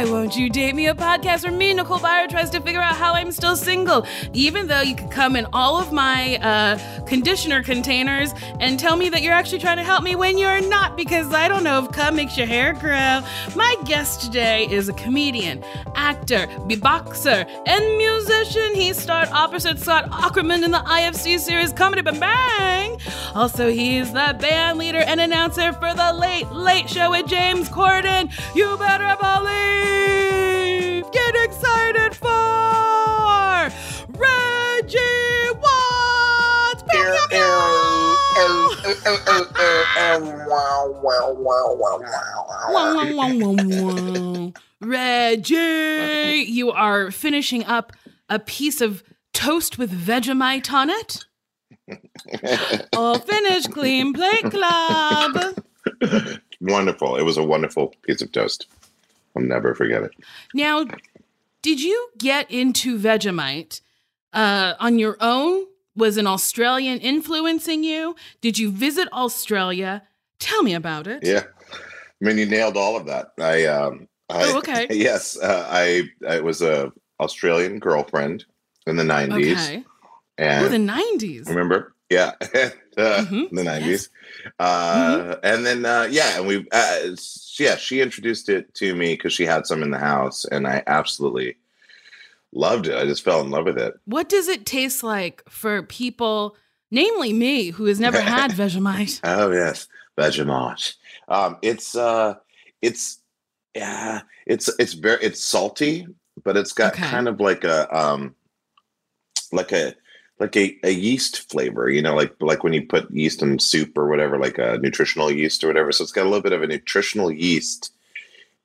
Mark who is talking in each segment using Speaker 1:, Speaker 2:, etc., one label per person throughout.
Speaker 1: Why Won't You Date Me? A podcast where me, Nicole Byer, tries to figure out how I'm still single, even though you could come in all of my uh, conditioner containers and tell me that you're actually trying to help me when you're not, because I don't know if cum makes your hair grow. My guest today is a comedian, actor, boxer and musician. He starred opposite Scott Aukerman in the IFC series Comedy Bang Bang. Also, he's the band leader and announcer for the Late Late Show with James Corden. You better believe. Get excited for Reggie Watts. Pew, pew, pew. Wah, wah, wah, wah, wah. Reggie, you are finishing up a piece of toast with Vegemite on it. All finished, clean plate club.
Speaker 2: wonderful. It was a wonderful piece of toast. I'll never forget it.
Speaker 1: Now, did you get into Vegemite uh, on your own? Was an Australian influencing you? Did you visit Australia? Tell me about it.
Speaker 2: Yeah. I mean, you nailed all of that. I, um, I
Speaker 1: Oh, okay.
Speaker 2: yes, uh, I, I was a Australian girlfriend in the '90s,
Speaker 1: Okay.
Speaker 2: and
Speaker 1: Oh, the 90s.
Speaker 2: remember, yeah, uh,
Speaker 1: Mhm,
Speaker 2: the '90s,
Speaker 1: yes.
Speaker 2: uh, and then uh, yeah, and we, uh, yeah, she introduced it to me because she had some in the house, and I absolutely loved it. I just fell in love with it.
Speaker 1: What does it taste like for people, namely me, who has never had Vegemite?
Speaker 2: Oh yes, Vegemite. Um, it's uh, it's yeah, it's it's very it's salty, but it's got
Speaker 1: Okay.
Speaker 2: kind of like a um, like a like a, a yeast flavor. You know, like like when you put yeast in soup or whatever, like a nutritional yeast or whatever. So it's got a little bit of a nutritional yeast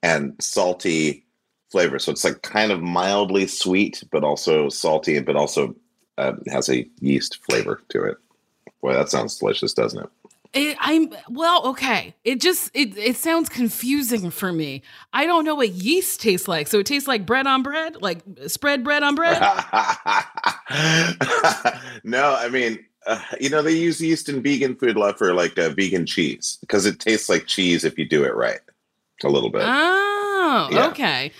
Speaker 2: and salty flavor. So it's like kind of mildly sweet, but also salty, but also uh, has a yeast flavor to it. Boy, that sounds delicious, doesn't it?
Speaker 1: It, I'm well, okay. It just it it sounds confusing for me. I don't know what yeast tastes like. So it tastes like bread on bread, like spread bread on bread.
Speaker 2: no, I mean, uh, you know, they use yeast in vegan food lot for like uh, vegan cheese because it tastes like cheese if you do it right, a little bit.
Speaker 1: Oh,
Speaker 2: Yeah.
Speaker 1: okay.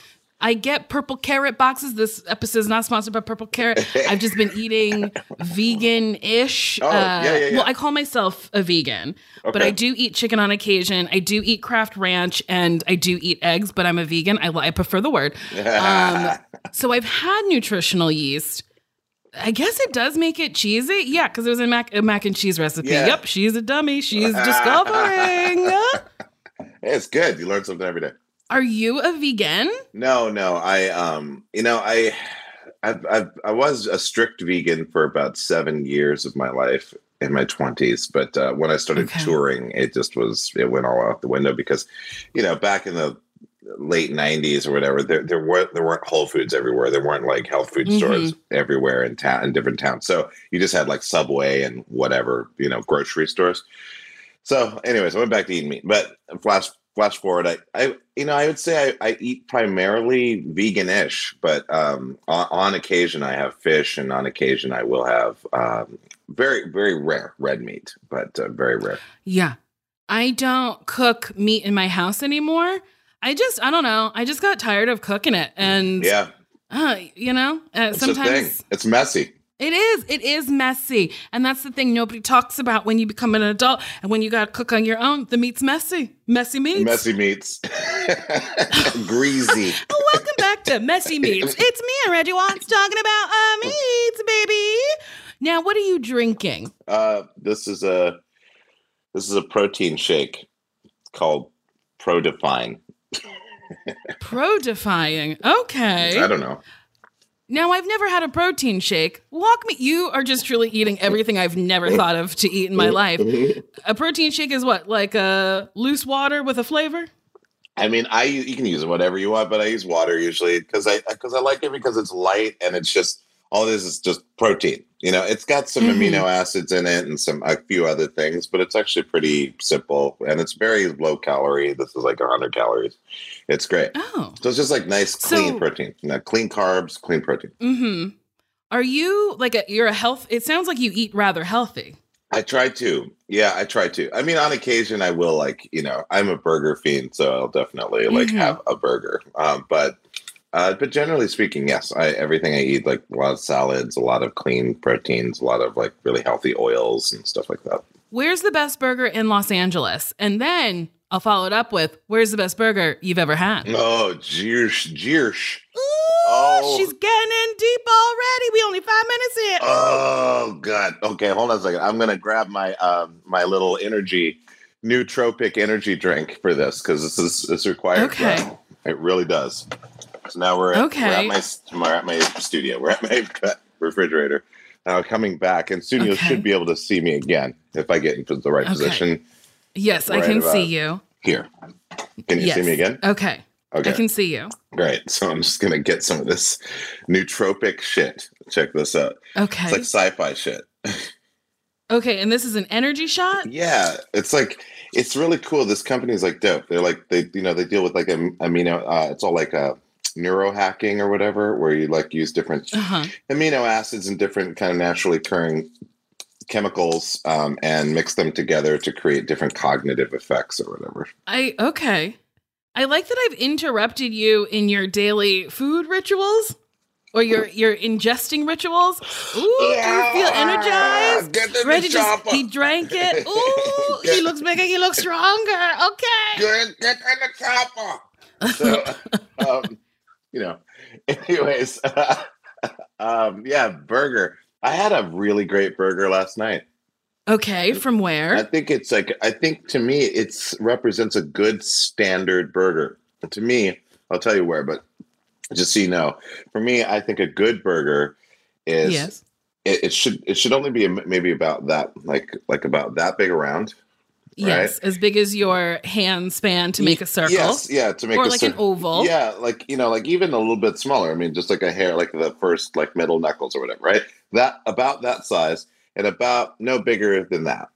Speaker 1: I get purple carrot boxes. This episode is not sponsored by Purple Carrot. I've just been eating vegan-ish.
Speaker 2: Oh, yeah, yeah, yeah.
Speaker 1: Well, I call myself a vegan, but I do eat chicken on occasion. I do eat Kraft Ranch, and I do eat eggs. But I'm a vegan. I, I prefer the word. Um, so I've had nutritional yeast. I guess it does make it cheesy. Yeah, because there's a mac, a mac and cheese recipe.
Speaker 2: Yeah.
Speaker 1: Yep, she's a dummy. She's discovering.
Speaker 2: it's good. You learn something every day.
Speaker 1: Are you a vegan?
Speaker 2: No, no. I um, you know, I I've, I've I was a strict vegan for about seven years of my life in my twenties, but uh, when I started
Speaker 1: Okay.
Speaker 2: touring, it just was it went all out the window because, you know, back in the late '90s or whatever, there there weren't there weren't Whole Foods everywhere. There weren't like health food
Speaker 1: Mhm.
Speaker 2: stores everywhere in town in different towns. So you just had like Subway and whatever you know grocery stores. So, anyways, I went back to eating meat, but flash flash forward, I, I you know, I would say I, I eat primarily vegan-ish, but um, on, on occasion I have fish, and on occasion I will have um, very very rare red meat, but uh, very rare.
Speaker 1: Yeah. I don't cook meat in my house anymore. I just, I don't know. I just got tired of cooking it. And,
Speaker 2: Yeah,
Speaker 1: uh, you know, uh,
Speaker 2: it's a thing.
Speaker 1: sometimes
Speaker 2: It's messy.
Speaker 1: It is. It is messy. And that's the thing nobody talks about when you become an adult and when you got to cook on your own. The meat's messy. Messy meats.
Speaker 2: Messy meats, greasy.
Speaker 1: Oh, welcome back to Messy Meats. It's me and Reggie Watts talking about uh, meats, baby. Now, what are you drinking?
Speaker 2: Uh, this is a this is a protein shake called Pro Define.
Speaker 1: Pro defying. Okay.
Speaker 2: I don't know.
Speaker 1: Now, I've never had a protein shake. Walk me. You are just truly eating everything I've never thought of to eat in my life. A protein shake is what? Like a loose water with a flavor?
Speaker 2: I mean, I you can use whatever you want, but I use water usually because I because I like it because it's light and it's just all this is just protein. You know, it's got some
Speaker 1: Mhm.
Speaker 2: amino acids in it and some a few other things, but it's actually pretty simple and it's very low calorie. This is like 100 calories. It's great.
Speaker 1: Oh.
Speaker 2: So it's just like nice, clean
Speaker 1: So-
Speaker 2: protein. You know, clean carbs, clean protein.
Speaker 1: Mm-hmm. Are you like a, you're a health? It sounds like you eat rather healthy.
Speaker 2: I try to. Yeah, I try to. I mean, on occasion, I will like you know, I'm a burger fiend, so I'll definitely like
Speaker 1: Mhm.
Speaker 2: have a burger. Um, but uh, but generally speaking, yes, I everything I eat like a lot of salads, a lot of clean proteins, a lot of like really healthy oils and stuff like that.
Speaker 1: Where's the best burger in Los Angeles? And then I'll follow it up with Where's the best burger you've ever had?
Speaker 2: Oh, jeersh, jeersh.
Speaker 1: Ooh,
Speaker 2: Oh.
Speaker 1: she's getting in deep already. We only five minutes in.
Speaker 2: Oh God. Okay, hold on a second. I'm gonna grab my um my little energy, nootropic energy drink for this because this is it's required.
Speaker 1: Okay.
Speaker 2: Yeah, it really does. So now we're at, we're
Speaker 1: Okay.
Speaker 2: at my we're at my studio. We're at my refrigerator. Now coming back, and soon you should be able to see me again if I get into the right
Speaker 1: Okay.
Speaker 2: position.
Speaker 1: yes, I can see you.
Speaker 2: Here, can you
Speaker 1: yes.
Speaker 2: see me again?
Speaker 1: Okay.
Speaker 2: Okay,
Speaker 1: I can see you.
Speaker 2: great. So I'm just gonna get some of this nootropic shit. Check this out.
Speaker 1: Okay.
Speaker 2: It's like sci-fi shit.
Speaker 1: okay. And this is an energy shot?
Speaker 2: Yeah, it's like it's really cool. This company is like dope. They're like they you know they deal with like am- amino. Uh, it's all like a neuro hacking or whatever, where you like use different
Speaker 1: Uh huh.
Speaker 2: amino acids and different kind of naturally occurring chemicals um, and mix them together to create different cognitive effects or whatever.
Speaker 1: I, okay. I like that I've interrupted you in your daily food rituals or your, your ingesting rituals. Ooh, do you feel energized?
Speaker 2: Get
Speaker 1: Reggie just, he drank it. Ooh, he looks bigger, he looks stronger. Okay.
Speaker 2: Get, get in the chopper. So, um, you know, anyways, um, yeah, burger. I had a really great burger last night.
Speaker 1: Okay, from where?
Speaker 2: I think it's like I think to me it's represents a good standard burger. To me, I'll tell you where, but just so you know, for me, I think a good burger is
Speaker 1: Yes.
Speaker 2: it, it should it should only be maybe about that like like about that big around.
Speaker 1: Yes, as big as your hand span to make a circle.
Speaker 2: Yes, yeah, to make
Speaker 1: or like an oval.
Speaker 2: Yeah, like you know, like even a little bit smaller. I mean, just like a hair, like the first like middle knuckles or whatever, right? That about that size and about no bigger than that.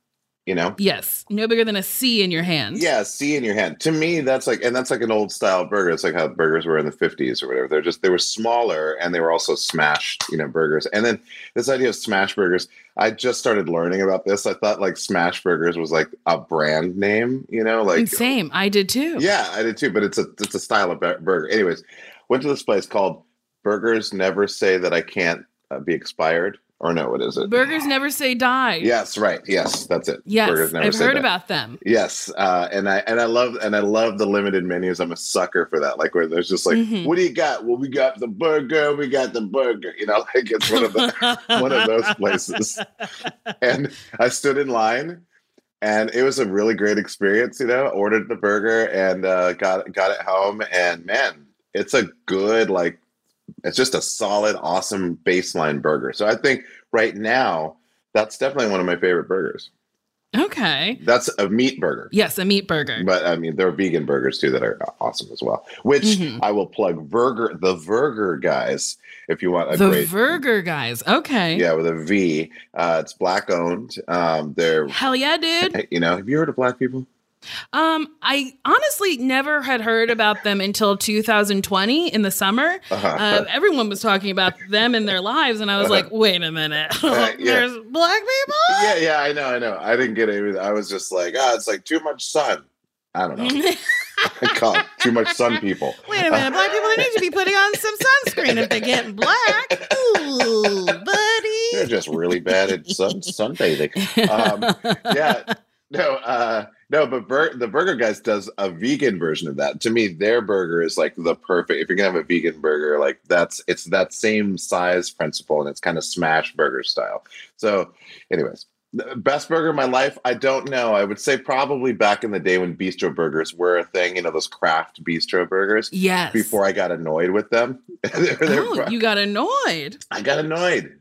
Speaker 2: You know?
Speaker 1: Yes. No bigger than a C in your hand.
Speaker 2: Yeah, C in your hand. To me, that's like, and that's like an old style burger. It's like how burgers were in the fifties or whatever. They're just they were smaller and they were also smashed, you know, burgers. And then this idea of smash burgers, I just started learning about this. I thought like smash burgers was like a brand name, you know, like
Speaker 1: Same. I did too.
Speaker 2: yeah, I did too. But it's a it's a style of burger. Anyways, went to this place called Burgers Never Say That I Can't uh, Be Expired. Or no, what is it?
Speaker 1: Burgers never say die.
Speaker 2: Yes, right. Yes, that's it.
Speaker 1: Yes,
Speaker 2: Burgers never
Speaker 1: I've
Speaker 2: say
Speaker 1: heard
Speaker 2: die.
Speaker 1: about them.
Speaker 2: Yes, uh, and I and I love and I love the limited menus. I'm a sucker for that. Like where there's just like,
Speaker 1: Mhm.
Speaker 2: what do you got? Well, we got the burger. We got the burger. You know, like it's one of the one of those places. And I stood in line, and it was a really great experience. You know, ordered the burger and uh, got got it home, and man, it's a good like, it's just a solid, awesome baseline burger. So I think right now that's definitely one of my favorite burgers.
Speaker 1: Okay.
Speaker 2: That's a meat burger.
Speaker 1: Yes, a meat burger.
Speaker 2: But I mean, there are vegan burgers too that are awesome as well. Which
Speaker 1: Mhm.
Speaker 2: I will plug. Burger, the Burger guys, if you want a
Speaker 1: the
Speaker 2: great,
Speaker 1: Vurger Guyz. Okay.
Speaker 2: yeah, with a V. Uh, it's black owned. Um, they're,
Speaker 1: Hell yeah, dude.
Speaker 2: you know, have you heard of black people?
Speaker 1: Um, I honestly never had heard about them until 2020 in the summer.
Speaker 2: Uh-huh.
Speaker 1: Uh, everyone was talking about them in their lives, and I was like, wait a minute.
Speaker 2: Uh, yeah.
Speaker 1: There's black people?
Speaker 2: yeah, yeah, I know, I know. I didn't get it. I was just like, ah, it's like too much sun. I don't know. I call it too much sun people.
Speaker 1: Wait a minute, black people need to be putting on some sunscreen if they're getting black. Ooh, buddy, They're
Speaker 2: just really bad at sun sunbathing. Um, yeah no uh no but Bur- the burger guys does a vegan version of that to me their burger is like the perfect if you're gonna have a vegan burger like that's it's that same size principle and it's kind of smash burger style so anyways best burger of my life i don't know i would say probably back in the day when bistro burgers were a thing you know those craft bistro burgers
Speaker 1: Yes.
Speaker 2: before i got annoyed with them They're- they're-
Speaker 1: Oh, you got annoyed.
Speaker 2: I got annoyed.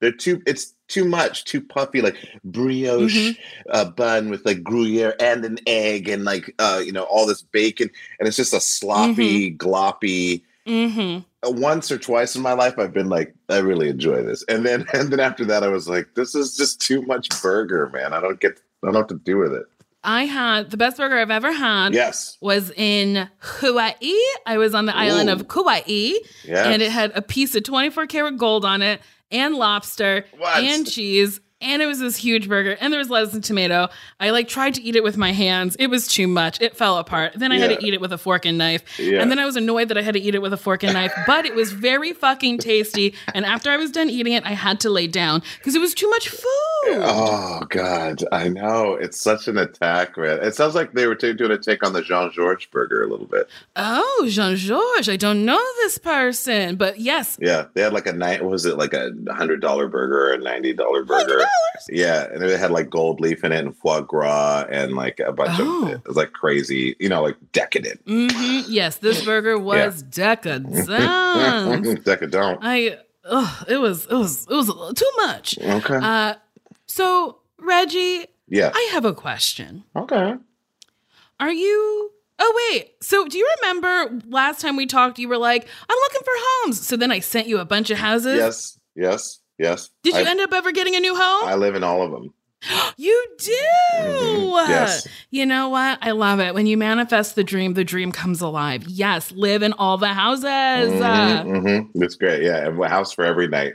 Speaker 2: They're too. It's too much. Too puffy, like brioche
Speaker 1: Mm-hmm.
Speaker 2: uh, bun with like Gruyere and an egg and like uh, you know all this bacon, and it's just a sloppy, gloppy.
Speaker 1: Mm-hmm.
Speaker 2: Uh, Once or twice in my life, I've been like, I really enjoy this, and then and then after that, I was like, this is just too much burger, man. I don't get. I don't have to do with it.
Speaker 1: I had the best burger I've ever had.
Speaker 2: Yes.
Speaker 1: Was in Hawaii. I was on the island of Kauai,
Speaker 2: Yeah.
Speaker 1: and it had a piece of 24 karat gold on it, and lobster,
Speaker 2: What?
Speaker 1: and cheese, and it was this huge burger, and there was lettuce and tomato. I like tried to eat it with my hands. It was too much. It fell apart. Then I had to eat it with a fork and knife.
Speaker 2: Yeah.
Speaker 1: And then I was annoyed that I had to eat it with a fork and knife, but it was very fucking tasty. And after I was done eating it, I had to lay down because it was too much food.
Speaker 2: Oh God, I know it's such an attack, man. It sounds like they were t- doing a take on the Jean Georges burger a little bit.
Speaker 1: Oh, Jean Georges, I don't know this person, but yes,
Speaker 2: Yeah, they had like a night. Was it like a hundred dollar burger or a ninety dollar burger? Yeah, and it had like gold leaf in it and foie gras and like a bunch
Speaker 1: Oh.
Speaker 2: of it was like crazy, you know, like decadent.
Speaker 1: hmm yes, this burger was decadent.
Speaker 2: decadent.
Speaker 1: I, ugh, it was, it was, it was too much.
Speaker 2: Okay.
Speaker 1: Uh, so Reggie,
Speaker 2: yeah.
Speaker 1: I have a question.
Speaker 2: Okay.
Speaker 1: Are you? Oh wait. So do you remember last time we talked? You were like, "I'm looking for homes." So then I sent you a bunch of houses.
Speaker 2: Yes. Yes. Yes.
Speaker 1: Did you
Speaker 2: I,
Speaker 1: end up ever getting a new home?
Speaker 2: I live in all of them.
Speaker 1: you do.
Speaker 2: Mhm. Yes.
Speaker 1: You know what? I love it when you manifest the dream. The dream comes alive. Yes, live in all the houses. Uh,
Speaker 2: Mhm, mhm. It's great. Yeah, and a house for every night.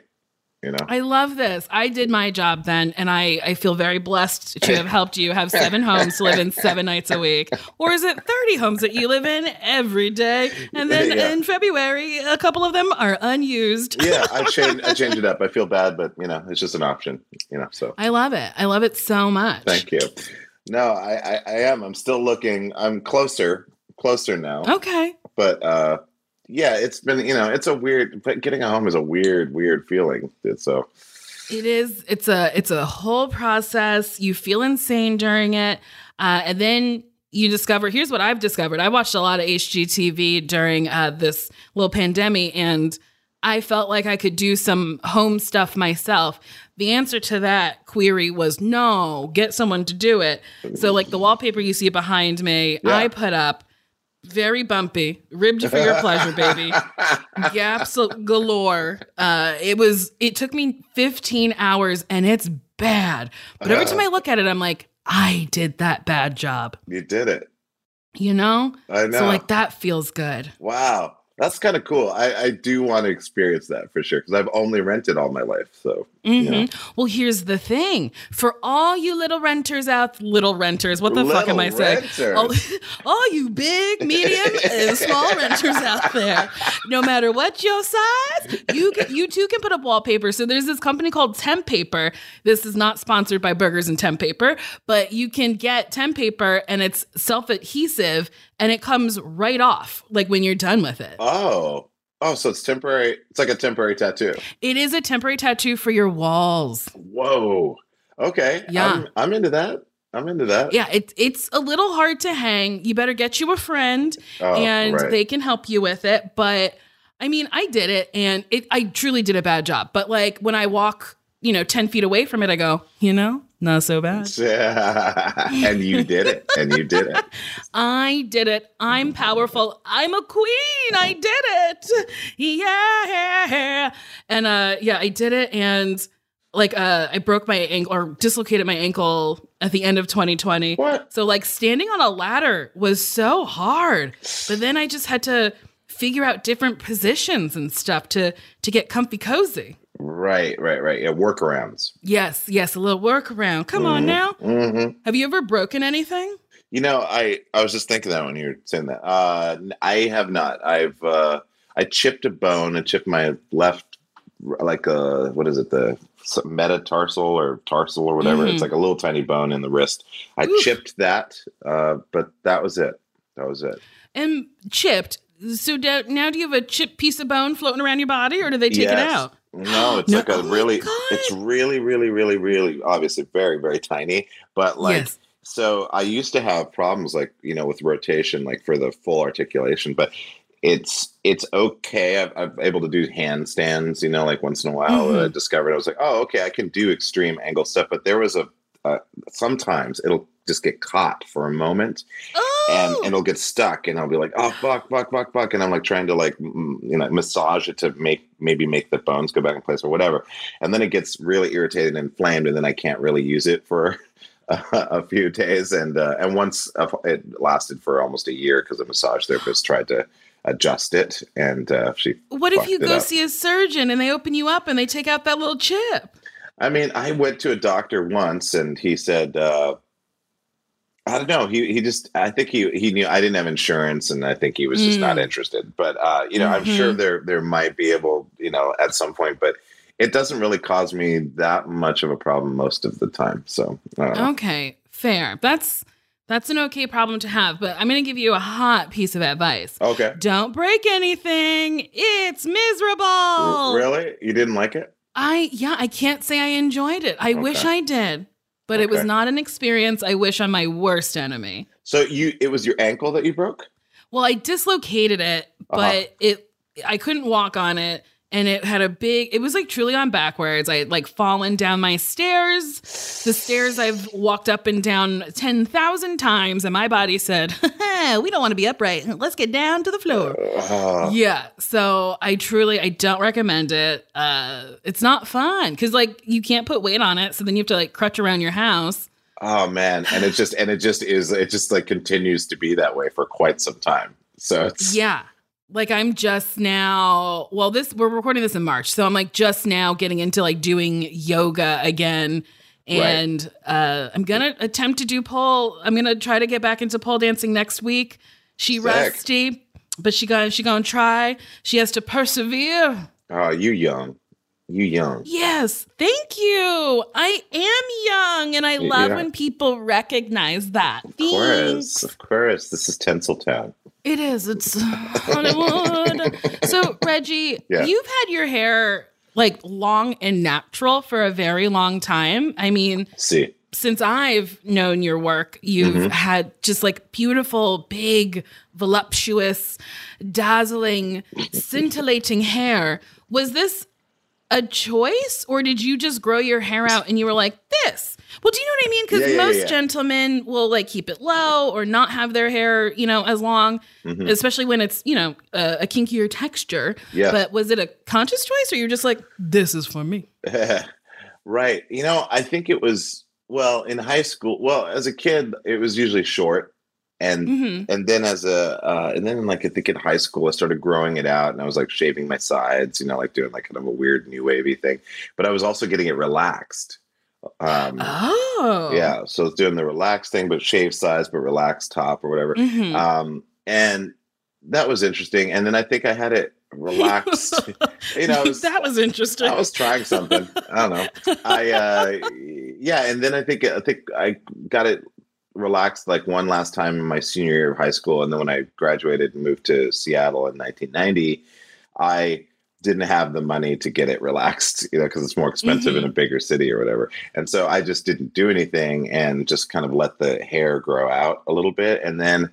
Speaker 2: You know.
Speaker 1: I love this. I did my job then, and I, I feel very blessed to have helped you have seven homes to live in seven nights a week. Or is it 30 homes that you live in every day? And then
Speaker 2: Yeah.
Speaker 1: in February, a couple of them are unused.
Speaker 2: yeah, I change. I change it up. I feel bad, but you know, it's just an option. You know. So
Speaker 1: I love it. I love it so much.
Speaker 2: thank you. No, I, I, I am. I'm still looking. I'm closer, closer now.
Speaker 1: Okay.
Speaker 2: But uh, yeah, it's been. You know, it's a weird. But getting a home is a weird, weird feeling. It's So
Speaker 1: It is. It's a. It's a whole process. You feel insane during it, uh, and then you discover. Here's what I've discovered. I watched a lot of HGTV during uh, this little pandemic, and I felt like I could do some home stuff myself. The answer to that query was no. Get someone to do it. So, like the wallpaper you see behind me,
Speaker 2: Yeah.
Speaker 1: I put up. Very bumpy, ribbed for your pleasure, baby. gaps galore. Uh, it was. It took me 15 hours, and it's bad. But every time I look at it, I'm like, I did that bad job.
Speaker 2: you did it.
Speaker 1: You know.
Speaker 2: I know.
Speaker 1: So like that feels good.
Speaker 2: wow. That's kind of cool. I, I do want to experience that for sure because I've only rented all my life. So,
Speaker 1: Mhm.
Speaker 2: Yeah.
Speaker 1: Well, here's the thing for all you little renters out, little renters, what the fuck am I
Speaker 2: Little
Speaker 1: saying? All, all you big, medium, and small renters out there, no matter what your size, you can, you too can put up wallpaper. So there's this company called Tempaper. This is not sponsored by Burgers and Tempaper, but you can get Tempaper and it's self adhesive and it comes right off, like when you're done with it.
Speaker 2: oh, oh, so it's temporary. It's like a temporary tattoo.
Speaker 1: It is a temporary tattoo for your walls.
Speaker 2: Whoa. Okay.
Speaker 1: Yeah.
Speaker 2: I'm, I'm into that. I'm into that.
Speaker 1: Yeah, it's it's a little hard to hang. You better get you a friend
Speaker 2: Oh,
Speaker 1: and
Speaker 2: right.
Speaker 1: they can help you with it. But I mean, I did it and it I truly did a bad job. But like when I walk, you know, 10 feet away from it, I go, you know, not so bad.
Speaker 2: and you did it. And you did it.
Speaker 1: I did it. I'm powerful. I'm a queen. I did it. Yeah. And uh yeah, I did it and like uh I broke my ankle or dislocated my ankle at the end of 2020.
Speaker 2: What?
Speaker 1: So like standing on a ladder was so hard. But then I just had to figure out different positions and stuff to to get comfy cozy.
Speaker 2: Right, right, right. Yeah, workarounds.
Speaker 1: Yes, yes, a little workaround. Come on
Speaker 2: Mhm.
Speaker 1: now.
Speaker 2: hmm
Speaker 1: Have you ever broken anything?
Speaker 2: You know, I I was just thinking that when you were saying that. Uh, I have not. I've uh, I chipped a bone. I chipped my left, like uh what is it, the metatarsal or tarsal or whatever.
Speaker 1: Mhm.
Speaker 2: It's like a little tiny bone in the wrist. I
Speaker 1: Oof.
Speaker 2: chipped that, uh, but that was it. That was it.
Speaker 1: And chipped. So do, now do you have a chipped piece of bone floating around your body or do they take it out?
Speaker 2: No, it's
Speaker 1: No-
Speaker 2: like a
Speaker 1: oh
Speaker 2: really, it's really, really, really, really, obviously very, very tiny. But like,
Speaker 1: yes.
Speaker 2: so I used to have problems like you know with rotation, like for the full articulation. But it's it's okay. I've, I'm able to do handstands, you know, like once in a while.
Speaker 1: Mhm.
Speaker 2: I discovered I was like, oh, okay, I can do extreme angle stuff. But there was a uh, sometimes it'll just get caught for a moment and,
Speaker 1: Oh,
Speaker 2: and it'll get stuck and I'll be like, oh fuck, fuck, fuck, fuck, and I'm like trying to like you know massage it to make maybe make the bones go back in place or whatever, and then it gets really irritated and inflamed, and then I can't really use it for a, a few days, and uh, and once uh, it lasted for almost a year because the massage therapist tried to adjust it, and uh, she.
Speaker 1: what if you go
Speaker 2: up.
Speaker 1: see a surgeon and they open you up and they take out that little chip?
Speaker 2: I mean, I went to a doctor once, and he said. Uh, I don't know. He he just I think he he knew I didn't have insurance and I think he was just not
Speaker 1: Mm.
Speaker 2: interested. But uh, you know, I'm sure
Speaker 1: Mhm.
Speaker 2: there there might be able, you know, at some point, but it doesn't really cause me that much of a problem most of the time. So I don't know.
Speaker 1: Okay, fair. That's that's an okay problem to have, but I'm going to give you a hot piece of advice.
Speaker 2: Okay.
Speaker 1: Don't break anything. It's miserable.
Speaker 2: R- really? You didn't like it?
Speaker 1: I yeah, I can't say I enjoyed it. I wish I did, but it was not an experience I wish on my worst enemy.
Speaker 2: So you it was your ankle that you broke?
Speaker 1: Well, I dislocated it,
Speaker 2: Uh-huh.
Speaker 1: but it I couldn't walk on it and it had a big it was like truly on backwards. I had like fallen down my stairs. The stairs I've walked up and down 10,000 times and my body said, "We don't want to be upright. Let's get down to the floor."
Speaker 2: Uh,
Speaker 1: Yeah, so I truly I don't recommend it. Uh it's not fun cuz like you can't put weight on it, so then you have to like crutch around your house.
Speaker 2: oh man, and it just and it just is it just like continues to be that way for quite some time. So it's
Speaker 1: Yeah. Like I'm just now, well, this we're recording this in March. So I'm like just now getting into like doing yoga again.
Speaker 2: Right.
Speaker 1: And uh I'm gonna attempt to do pole. I'm gonna try to get back into pole dancing next week. She
Speaker 2: Sick.
Speaker 1: rusty, but she gonna she gonna try. She has to persevere.
Speaker 2: Oh, you young. You young.
Speaker 1: Yes, thank you. I am young and I love
Speaker 2: Yeah.
Speaker 1: when people recognize that.
Speaker 2: Of course, of course. This is Tinseltown.
Speaker 1: It is. It's Hollywood. so, Reggie,
Speaker 2: Yeah.
Speaker 1: you've had your hair like long and natural for a very long time. I mean,
Speaker 2: See.
Speaker 1: since I've known your work, you've
Speaker 2: Mhm.
Speaker 1: had just like beautiful, big, voluptuous, dazzling, scintillating hair. Was this a choice or did you just grow your hair out and you were like, this? Well, do you know what I mean? Because
Speaker 2: Yeah, yeah,
Speaker 1: most
Speaker 2: yeah.
Speaker 1: gentlemen will like keep it low or not have their hair, you know, as long,
Speaker 2: Mhm.
Speaker 1: especially when it's, you know, a, a kinkier texture.
Speaker 2: Yeah.
Speaker 1: But was it a conscious choice or you're just like, this is for me?
Speaker 2: right. You know, I think it was well in high school. Well, as a kid, it was usually short, and
Speaker 1: Mhm.
Speaker 2: and then as a uh, and then like I think in high school I started growing it out and I was like shaving my sides, you know, like doing like kind of a weird new wavy thing. But I was also getting it relaxed. Um,
Speaker 1: Oh.
Speaker 2: yeah, so it's doing the relaxed thing, but shave size, but relaxed top or whatever.
Speaker 1: Mhm.
Speaker 2: Um, and that was interesting. And then I think I had it relaxed. you know, was,
Speaker 1: that was interesting.
Speaker 2: I was trying something. I don't know. I uh yeah, and then I think I think I got it relaxed like one last time in my senior year of high school, and then when I graduated and moved to Seattle in 1990, I didn't have the money to get it relaxed, you know, because it's more expensive in a bigger city or whatever. And so I just didn't do anything and just kind of let the hair grow out a little bit, and then.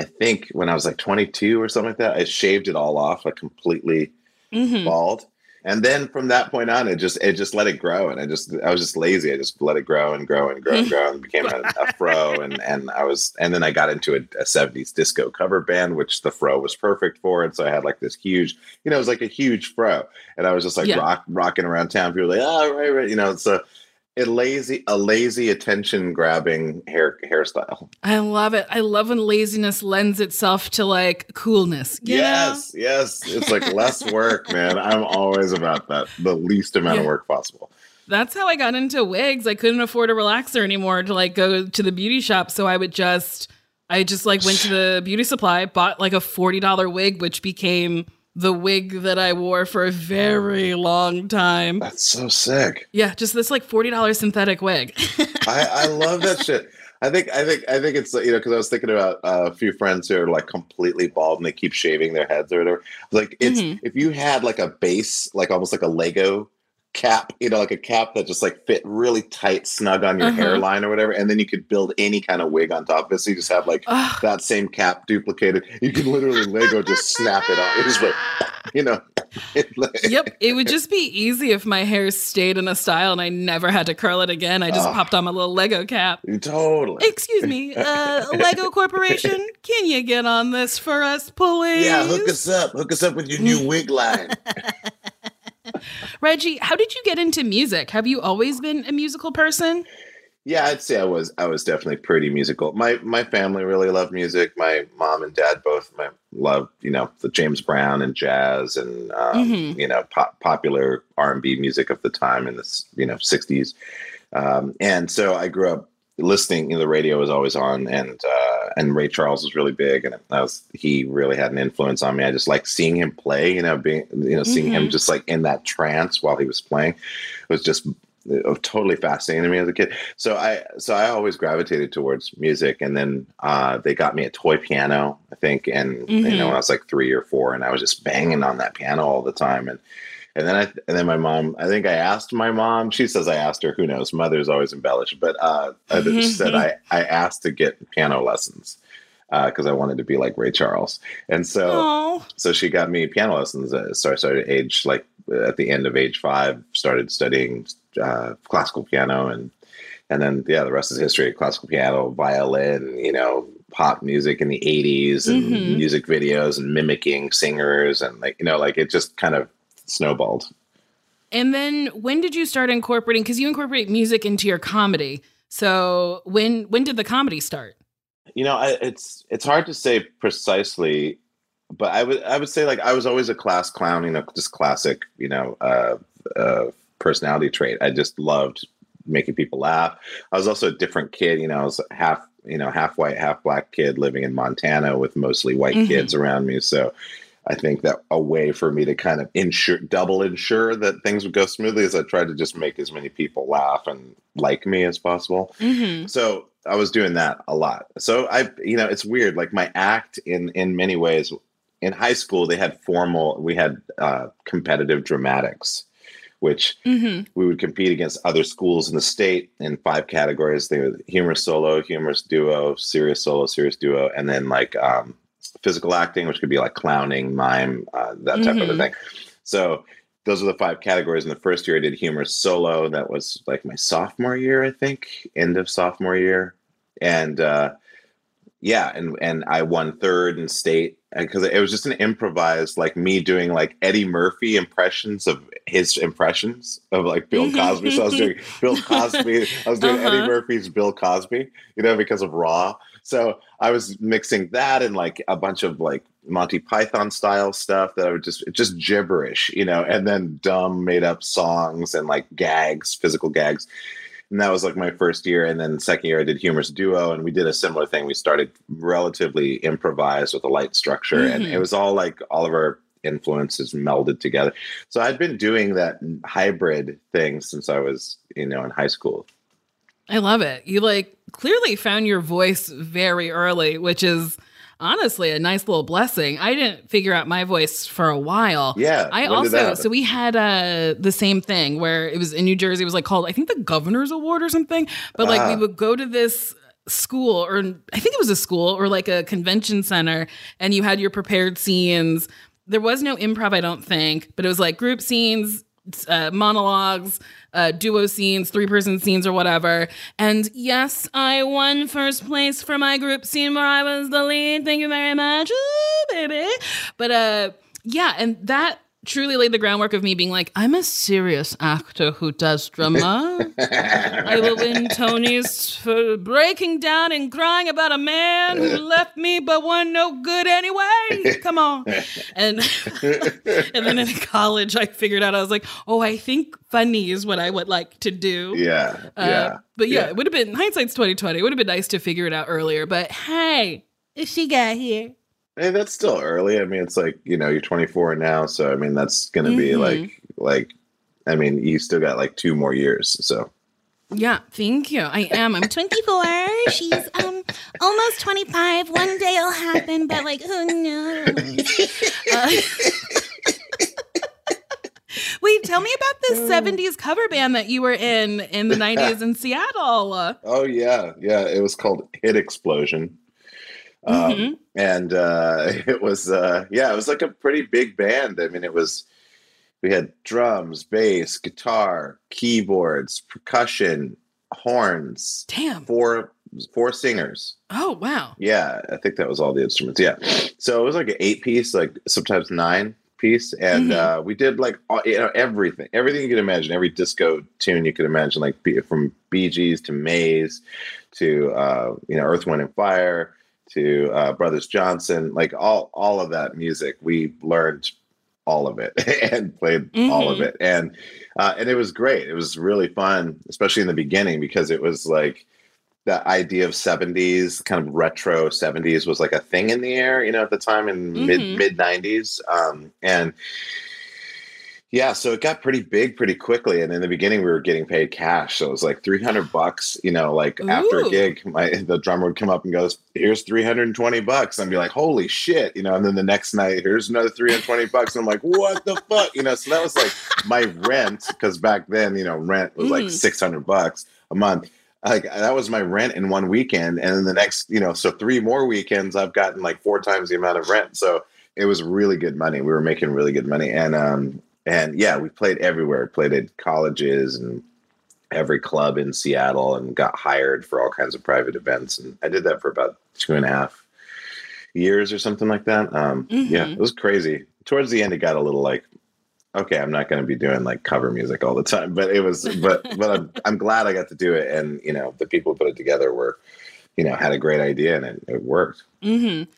Speaker 2: I think when I was like 22 or something like that, I shaved it all off, like completely
Speaker 1: Mhm.
Speaker 2: bald. And then from that point on, it just it just let it grow, and I just I was just lazy. I just let it grow and grow and grow and grow, and became a, a fro. And and I was and then I got into a, a '70s disco cover band, which the fro was perfect for. And so I had like this huge, you know, it was like a huge fro, and I was just like
Speaker 1: Yeah.
Speaker 2: rock rocking around town. People were like, oh right, right, you know. So a lazy a lazy attention grabbing hair hairstyle.
Speaker 1: I love it. I love when laziness lends itself to like coolness. you know?
Speaker 2: Yes, yes, it's like less work, man. I'm always about that. The least amount of work possible.
Speaker 1: That's how I got into wigs. I couldn't afford a relaxer anymore to like go to the beauty shop. So I would just, I just like went to the beauty supply, bought like a $40 wig, which became the wig that I wore for a very long time.
Speaker 2: That's so sick.
Speaker 1: Yeah, just this like $40 synthetic wig.
Speaker 2: I, I love that shit. I think I think I think it's you know because I was thinking about uh, a few friends who are like completely bald and they keep shaving their heads or whatever. Like it's
Speaker 1: Mhm.
Speaker 2: if you had like a base, like almost like a Lego cap, you know, like a cap that just like fit really tight, snug on your
Speaker 1: Uh-huh.
Speaker 2: hairline or whatever, and then you could build any kind of wig on top of it. So you just have like
Speaker 1: Ugh.
Speaker 2: that same cap duplicated. You can literally Lego just snap it on. It's like you know.
Speaker 1: yep, it would just be easy if my hair stayed in a style and I never had to curl it again. I just popped on my little Lego cap.
Speaker 2: Totally.
Speaker 1: Excuse me, uh, Lego Corporation, can you get on this for us, please?
Speaker 2: Yeah, hook us up. Hook us up with your new wig line.
Speaker 1: Reggie, how did you get into music? Have you always been a musical person?
Speaker 2: Yeah, I'd say I was. I was definitely pretty musical. My my family really loved music. My mom and dad both my, loved, you know, the James Brown and jazz and um,
Speaker 1: Mhm.
Speaker 2: you know pop, popular R and B music of the time in the you know sixties. Um, and so I grew up listening. You know, the radio was always on, and uh, and Ray Charles was really big, and that was he really had an influence on me. I just like seeing him play. You know, being you know seeing him
Speaker 1: Mhm.
Speaker 2: just like in that trance while he was playing was just uh, totally fascinating to me as a kid. So I so I always gravitated towards music, and then uh, they got me a toy piano, I think, and you
Speaker 1: Mhm.
Speaker 2: know when I was like three or four, and I was just banging on that piano all the time, and and then I and then my mom, I think I asked my mom. She says I asked her. Who knows? Mother's always embellished, but uh, I
Speaker 1: Mm-hmm.
Speaker 2: she said I I asked to get piano lessons because I wanted to be like Ray Charles, and so
Speaker 1: Oh,
Speaker 2: so she got me piano lessons. Uh, so I started at age like at the end of age five, started studying uh, classical piano, and and then yeah, the rest is history. Classical piano, violin, you know, pop music in the '80s, and
Speaker 1: Mhm.
Speaker 2: music videos, and mimicking singers, and like you know, like it just kind of snowballed.
Speaker 1: and then when did you start incorporating? Because you incorporate music into your comedy. So when when did the comedy start?
Speaker 2: You know, I, it's it's hard to say precisely, but I would I would say like I was always a class clown, you know, just classic, you know, uh, uh, personality trait. I just loved making people laugh. I was also a different kid, you know, I was half you know half white, half black kid living in Montana with mostly white
Speaker 1: Mhm.
Speaker 2: kids around me. So I think that a way for me to kind of ensure, double ensure that things would go smoothly is I tried to just make as many people laugh and like me as possible.
Speaker 1: Mm-hmm.
Speaker 2: So I was doing that a lot. So I, you know, it's weird. Like my act in in many ways. In high school, they had formal. We had uh, competitive dramatics, which
Speaker 1: Mm-hmm.
Speaker 2: we would compete against other schools in the state in five categories. They were humorous solo, humorous duo, serious solo, serious duo, and then like um, physical acting, which could be like clowning, mime, uh, that type of a
Speaker 1: Mhm.
Speaker 2: thing. So those are the five categories. In the first year, I did humor solo. That was like my sophomore year, I think, end of sophomore year, and uh, yeah, and and I won third in state because it was just an improvised, like me doing like Eddie Murphy impressions of his impressions of like Bill Cosby. so I was doing Bill Cosby. I was doing
Speaker 1: Uh-huh.
Speaker 2: Eddie Murphy's Bill Cosby, you know, because of Raw. So I was mixing that and like a bunch of like Monty Python style stuff that I would just just gibberish, you know, and then dumb made up songs and like gags, physical gags. And that was like my first year. And then second year I did humorous duo and we did a similar thing. We started relatively improvised with a light structure. Mm-hmm. And it was all like all of our influences melded together. So I'd been doing that hybrid thing since I was, you know, in high school.
Speaker 1: I love it. You like clearly found your voice very early, which is honestly a nice little blessing. I didn't figure out my voice for a while.
Speaker 2: Yeah.
Speaker 1: I also so we had uh the same thing where it was in New Jersey, it was like called I think the governor's award or something. But like uh. we ah. would go to this school or I think it was a school or like a convention center and you had your prepared scenes. There was no improv, I don't think, but it was like group scenes, uh, monologues, uh, duo scenes, three person scenes, or whatever. And yes, I won first place for my group scene where I was the lead. Thank you very much, Ooh, baby. But uh, yeah, and that truly laid the groundwork of me being like, I'm a serious actor who does drama. I will win Tonys for breaking down and crying about a man who left me but won no good anyway. Come on. And and then in college I figured out I was like, oh, I think funny is what I would like to do.
Speaker 2: Yeah. Uh, yeah.
Speaker 1: But yeah, yeah, it would have been hindsight's 2020. It would have been nice to figure it out earlier. But hey, if she got here.
Speaker 2: Hey, that's still early. I mean, it's like you know you're 24 now, so I mean that's gonna mm-hmm. be like like, I mean you still got like two more years. So
Speaker 1: yeah, thank you. I am. I'm 24. She's um almost 25. One day it'll happen, but like who knows? Uh, Wait, tell me about this 70s cover band that you were in in the 90s in Seattle.
Speaker 2: Oh yeah, yeah. It was called Hit Explosion. Um, mm-hmm. and uh, it was uh, yeah, it was like a pretty big band. I mean, it was we had drums, bass, guitar, keyboards, percussion, horns.
Speaker 1: Damn,
Speaker 2: four four singers.
Speaker 1: Oh wow!
Speaker 2: Yeah, I think that was all the instruments. Yeah, so it was like an eight piece, like sometimes nine piece, and mm-hmm. uh, we did like all, you know everything, everything you could imagine, every disco tune you could imagine, like from Bee Gees to Maze to uh, you know Earth, Wind and Fire to uh, Brothers Johnson, like all all of that music, we learned all of it and played mm-hmm. all of mm-hmm. it, and uh, and it was great. It was really fun, especially in the beginning because it was like the idea of 70s kind of retro 70s was like a thing in the air you know at the time in mm-hmm. mid mid 90s um, and yeah, so it got pretty big pretty quickly, and in the beginning we were getting paid cash, so it was like three hundred bucks. You know, like Ooh. after a gig, my the drummer would come up and goes, "Here's three hundred and twenty bucks." I'd be like, "Holy shit!" You know, and then the next night, here's another three hundred twenty bucks. And I'm like, "What the fuck?" You know, so that was like my rent because back then, you know, rent was like mm. six hundred bucks a month. Like that was my rent in one weekend, and then the next, you know, so three more weekends, I've gotten like four times the amount of rent. So it was really good money. We were making really good money, and um, and yeah, we played everywhere. Played at colleges and every club in Seattle, and got hired for all kinds of private events. And I did that for about two and a half years or something like that. Um, mm-hmm. Yeah, it was crazy. Towards the end, it got a little like, okay, I'm not going to be doing like cover music all the time, but it was, but but I'm I'm glad I got to do it, and you know, the people who put it together were, you know, had a great idea and it, it worked.
Speaker 1: Mm-hmm.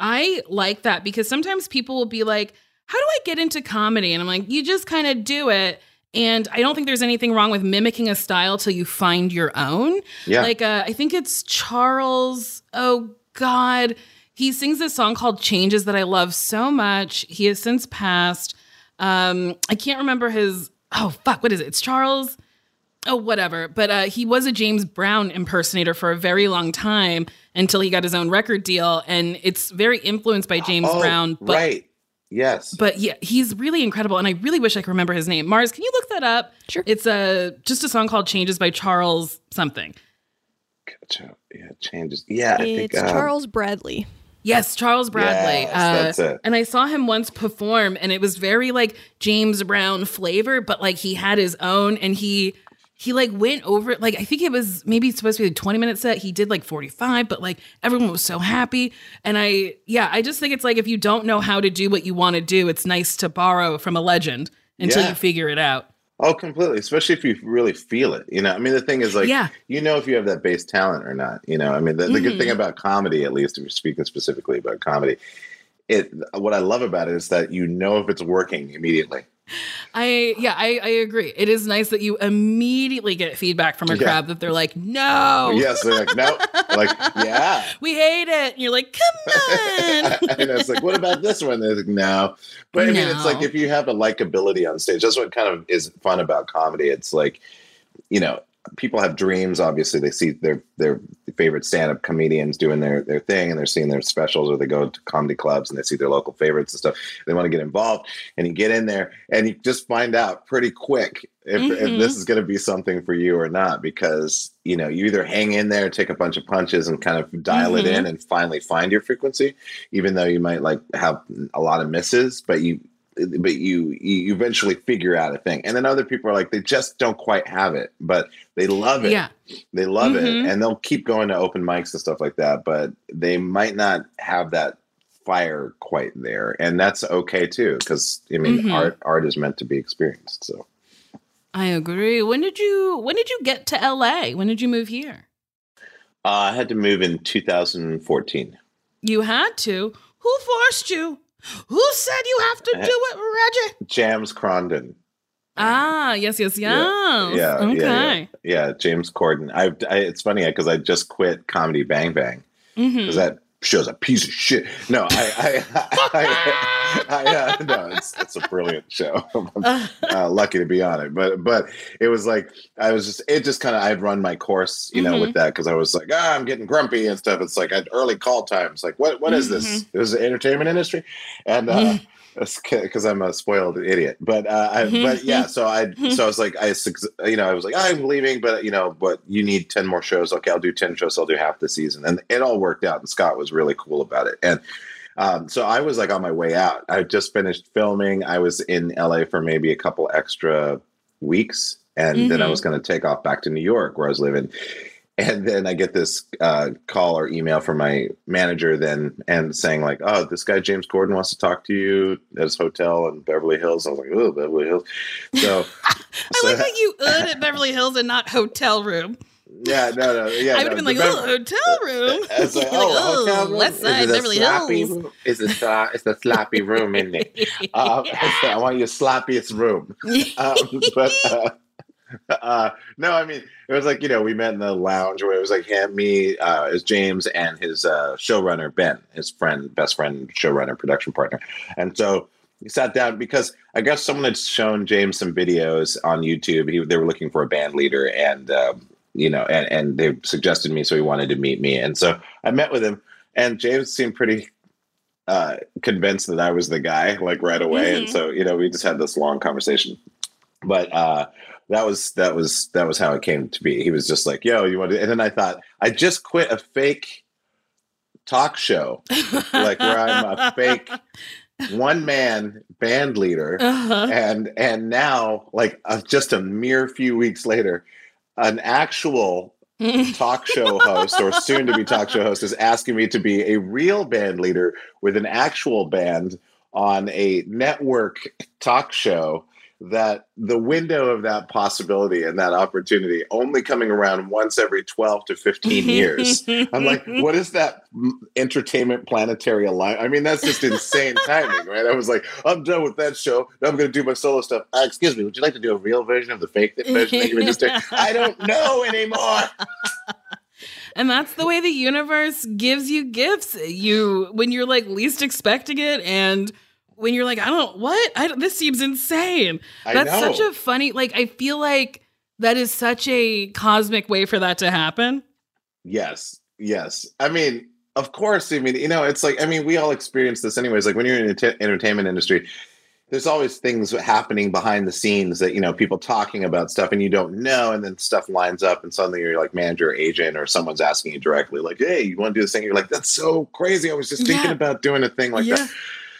Speaker 1: I like that because sometimes people will be like how do I get into comedy? And I'm like, you just kind of do it. And I don't think there's anything wrong with mimicking a style till you find your own.
Speaker 2: Yeah.
Speaker 1: Like, uh, I think it's Charles. Oh, God. He sings this song called Changes that I love so much. He has since passed. Um, I can't remember his. Oh, fuck. What is it? It's Charles. Oh, whatever. But uh, he was a James Brown impersonator for a very long time until he got his own record deal. And it's very influenced by James oh, Brown.
Speaker 2: But right Yes.
Speaker 1: But yeah, he's really incredible. And I really wish I could remember his name. Mars, can you look that up?
Speaker 3: Sure.
Speaker 1: It's a just a song called Changes by Charles something.
Speaker 2: Yeah, changes. Yeah,
Speaker 3: it's think, um, Charles Bradley.
Speaker 1: Yes, Charles Bradley.
Speaker 2: Yes, uh, that's it.
Speaker 1: And I saw him once perform, and it was very like James Brown flavor, but like he had his own, and he he like went over like I think it was maybe supposed to be a 20 minute set. He did like 45, but like everyone was so happy. And I yeah, I just think it's like if you don't know how to do what you want to do, it's nice to borrow from a legend until yeah. you figure it out.
Speaker 2: Oh, completely. Especially if you really feel it. You know, I mean, the thing is, like,
Speaker 1: yeah.
Speaker 2: you know, if you have that base talent or not. You know, I mean, the, the good thing
Speaker 1: Mhm.
Speaker 2: about comedy, at least if you're speaking specifically about comedy, it what I love about it is that you know if it's working immediately.
Speaker 1: I yeah, I, I agree. It is nice that you immediately get feedback from a
Speaker 2: Yeah.
Speaker 1: crowd that they're like, no,
Speaker 2: Yes, they're like, no, like, yeah.
Speaker 1: we hate it. And you're like, come on.
Speaker 2: and it's like, what about this one? They're like, no. But I mean, it's like if you have a likability on stage, that's what kind of is fun about comedy. It's like, you know, people have dreams. Obviously, they see their their favorite stand-up comedians doing their their thing, and they're seeing their specials, or they go to comedy clubs and they see their local favorites and stuff. They want to get involved, and you get in there, and you just find out pretty quick if, if
Speaker 1: Mhm.
Speaker 2: this is going to be something for you or not, because you know you either hang in there, take a bunch of punches, and kind of dial it
Speaker 1: Mhm.
Speaker 2: in, and finally find your frequency, even though you might like have a lot of misses, but you but you you eventually figure out a thing and then other people are like they just don't quite have it but they love it
Speaker 1: Yeah.
Speaker 2: they love
Speaker 1: Mhm.
Speaker 2: it and they'll keep going to open mics and stuff like that but they might not have that fire quite there and that's okay too because i mean
Speaker 1: Mhm.
Speaker 2: art art is meant to be experienced so
Speaker 1: I agree. When did you when did you get to LA? When did you move here?
Speaker 2: uh, i had to move in 2014
Speaker 1: You had to. Who forced you? Who said you have to do it, Reggie?
Speaker 2: James Corden
Speaker 1: Ah, yes, yes, yes.
Speaker 2: Yeah, yeah,
Speaker 1: okay.
Speaker 2: yeah. yeah james corden i, I it's funny because i just quit comedy bang bang
Speaker 1: Mhm.
Speaker 2: because that show's a piece of shit. No, I, I, I, I, uh, no, it's it's a brilliant show. I'm
Speaker 1: Uh,
Speaker 2: lucky to be on it, but but it was like I was just it just kind of I'd run my course, you know,
Speaker 1: Mm-hmm.
Speaker 2: with that because I was like, ah, I'm getting grumpy and stuff. It's like early call times, like what what is this?
Speaker 1: Mm-hmm.
Speaker 2: It was the entertainment industry, and. uh because I'm a spoiled idiot, but uh, I,
Speaker 1: Mm-hmm.
Speaker 2: but yeah, so I so I was like I you know I was like I'm leaving, but you know, but you need ten more shows. Okay, I'll do ten shows. I'll do half the season, and it all worked out. And Scott was really cool about it, and um, so I was like on my way out. I just finished filming. I was in LA for maybe a couple extra weeks, and then I
Speaker 1: Mhm.
Speaker 2: was going to take off back to New York where I was living. And then I get this uh, call or email from my manager then and saying like, "Oh, this guy James Corden wants to talk to you at his hotel in Beverly Hills." I was like, "Oh, Beverly Hills." So,
Speaker 1: I
Speaker 2: so-
Speaker 1: like that you ud at Beverly Hills and not hotel room.
Speaker 2: yeah, no, no, yeah.
Speaker 1: I would
Speaker 2: no,
Speaker 1: have been like,
Speaker 2: the Bev-
Speaker 1: oh, hotel room.
Speaker 2: It's like,
Speaker 1: like,
Speaker 2: oh, a hotel room?
Speaker 1: West
Speaker 2: Is
Speaker 1: Side, Beverly
Speaker 2: sloppy
Speaker 1: Hills.
Speaker 2: room? Is it uh, it's a sloppy room, isn't it? Uh, I want your sloppiest room. Um, but uh, no, I mean, it was like you know, we met in the lounge where it was like him, me, uh, is James, and his uh, showrunner Ben, his friend, best friend, showrunner, production partner, and so. We sat down because I guess someone had shown James some videos on YouTube. He, they were looking for a band leader, and um, you know, and, and they suggested me, so he wanted to meet me, and so I met with him, and James seemed pretty uh, convinced that I was the guy, like right away, and
Speaker 1: Mhm.
Speaker 2: so you know, we just had this long conversation. But uh, that was that was that was how it came to be. He was just like, "Yo, you want?" to And then I thought, I just quit a fake talk show, like where I'm a fake one man band leader
Speaker 1: Uh-huh.
Speaker 2: and and now like uh, just a mere few weeks later an actual talk show host or soon to be talk show host is asking me to be a real band leader with an actual band on a network talk show that the window of that possibility and that opportunity only coming around once every 12 to 15 years I'm like, what is that entertainment planetary alignment? I mean, that's just insane timing, right? I was like, I'm done with that show. Now I'm going to do my solo stuff. Uh, excuse me, would you like to do a real version of the fake version that you were just doing? I don't know anymore.
Speaker 1: And that's the way the universe gives you gifts. You when you're like least expecting it, and when you're like, I don't what I don't, this seems insane. That's such a funny. Like I feel like that is such a cosmic way for that to happen.
Speaker 2: Yes, yes. I mean, of course. I mean, you know, it's like I mean, we all experience this anyways. Like when you're in the ent- entertainment industry, there's always things happening behind the scenes that you know people talking about stuff and you don't know, and then stuff lines up, and suddenly you're like manager, or agent, or someone's asking you directly, like, "Hey, you want to do this thing?" You're like, "That's so crazy! I was just thinking
Speaker 1: Yeah.
Speaker 2: about doing a thing like
Speaker 1: yeah.
Speaker 2: that."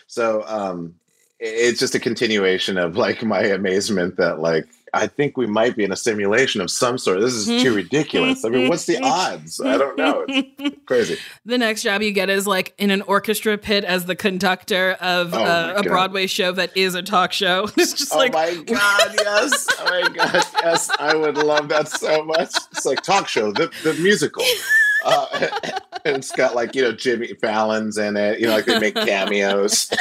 Speaker 2: So, um, it's just a continuation of like my amazement that like I think we might be in a simulation of some sort. This is too ridiculous. I mean, what's the odds? I don't know. It's crazy.
Speaker 4: The next job you get is like in an orchestra pit as the conductor of
Speaker 2: Oh
Speaker 4: uh, a
Speaker 2: God.
Speaker 4: Broadway show that is a talk show. It's just
Speaker 2: oh
Speaker 4: like
Speaker 2: my god, yes. Oh my god, yes. I would love that so much. It's like talk show, the, the musical. Uh, it's got like, you know, Jimmy Fallon's in it. You know, like they make cameos.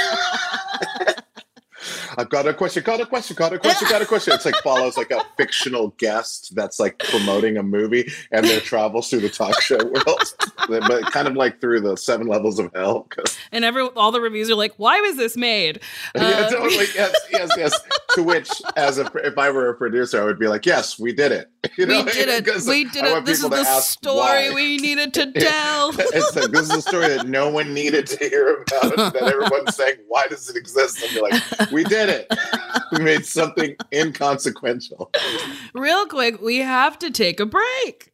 Speaker 2: I've got a question, got a question, got a question, got a question. It's like follows like a fictional guest that's like promoting a movie and their travels through the talk show world. But kind of like through the seven levels of hell.
Speaker 4: and every all the reviews are like, why was this made?
Speaker 2: yeah,
Speaker 4: Uh,
Speaker 2: totally. Yes, yes, yes. To which, as a, if I were a producer, I would be like, "Yes, we did it. You
Speaker 4: we
Speaker 2: know?
Speaker 4: did it. We did it. This is the story
Speaker 2: why.
Speaker 4: we needed to tell.
Speaker 2: it's like this is a story that no one needed to hear about. That everyone's saying, "Why does it exist?" And you're like, "We did it. We made something inconsequential."
Speaker 4: Real quick, we have to take a break.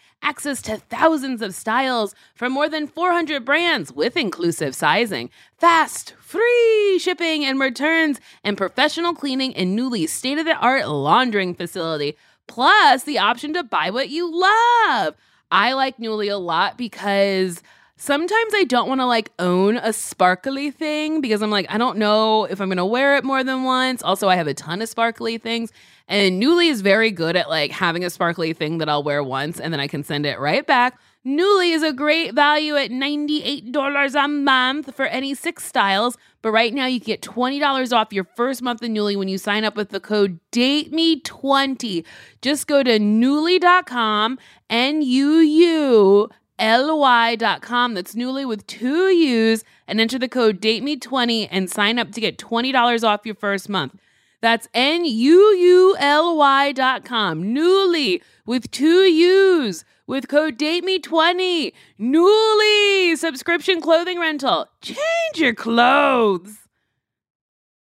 Speaker 1: Access to thousands of styles from more than 400 brands with inclusive sizing. Fast, free shipping and returns, and professional cleaning in Nuuly's state of the art laundering facility. Plus, the option to buy what you love. I like Nuuly a lot because sometimes I don't want to like own a sparkly thing because I'm like, I don't know if I'm going to wear it more than once. Also, I have a ton of sparkly things. And Nuuly is very good at like having a sparkly thing that I'll wear once and then I can send it right back. Nuuly is a great value at $98 a month for any six styles. But right now, you get $20 off your first month of Nuuly when you sign up with the code DATEME20. Just go to Nuuly.com, N U U ly.com that's nuuly with two u's and enter the code dateme20 and sign up to get $20 off your first month. That's n-u-u-l-y dot com nuuly with two u's with code dateme20 nuuly subscription clothing rental. Change your clothes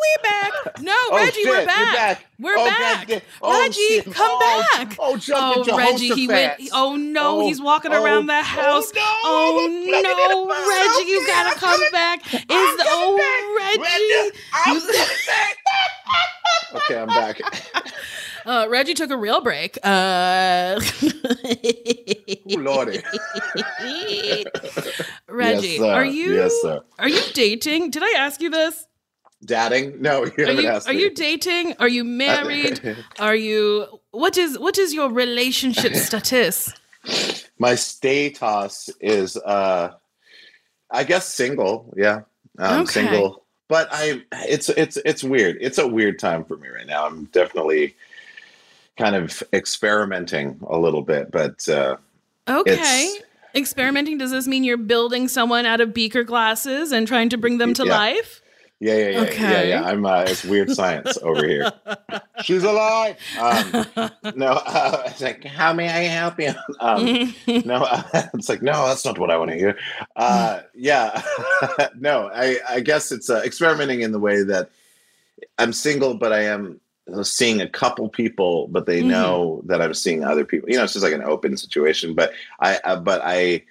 Speaker 1: And we back. No,
Speaker 2: Oh,
Speaker 1: Reggie, we're
Speaker 2: shit,
Speaker 1: back.
Speaker 2: we're back.
Speaker 1: We're
Speaker 2: Oh,
Speaker 1: back.
Speaker 2: God, oh,
Speaker 1: Reggie,
Speaker 2: shit.
Speaker 1: come
Speaker 2: Oh,
Speaker 1: back.
Speaker 2: oh, jump
Speaker 1: oh
Speaker 2: into
Speaker 1: Reggie, he went. Oh no,
Speaker 2: Oh,
Speaker 1: he's walking
Speaker 2: oh,
Speaker 1: around the
Speaker 2: oh,
Speaker 1: house.
Speaker 2: no,
Speaker 1: Oh
Speaker 2: I'm
Speaker 1: no,
Speaker 2: it in my
Speaker 1: Reggie, you gotta
Speaker 2: I'm
Speaker 1: come back. Is the oh
Speaker 2: back.
Speaker 1: Reggie?
Speaker 2: I'm back. okay, I'm back.
Speaker 1: Uh, Reggie took a real break. Uh,
Speaker 2: Ooh, Lordy.
Speaker 1: Reggie,
Speaker 2: Yes,
Speaker 1: are you
Speaker 2: Yes, sir.
Speaker 1: are you dating? Did I ask you this?
Speaker 2: Dadding? No, you
Speaker 1: Are you are
Speaker 2: me.
Speaker 1: you dating? Are you married? Are you what is what is your relationship status?
Speaker 2: My status is, uh, I guess, single. Yeah, um,
Speaker 1: Okay.
Speaker 2: single. But I, it's it's it's weird. It's a weird time for me right now. I'm definitely kind of experimenting a little bit, but uh,
Speaker 1: Okay. Experimenting, does this mean you're building someone out of beaker glasses and trying to bring them to
Speaker 2: Yeah.
Speaker 1: life?
Speaker 2: Yeah, yeah, yeah, yeah,
Speaker 1: Okay.
Speaker 2: yeah. I'm. Uh, it's weird science over here. She's alive. Um, no, uh, it's like, how may I help you? Um, no, it's like, no, that's not what I want to hear. Uh, yeah, no, I, I guess it's uh, experimenting in the way that I'm single, but I am seeing a couple people, but they
Speaker 1: Mhm.
Speaker 2: know that I'm seeing other people. You know, it's just like an open situation. But I, uh, but I,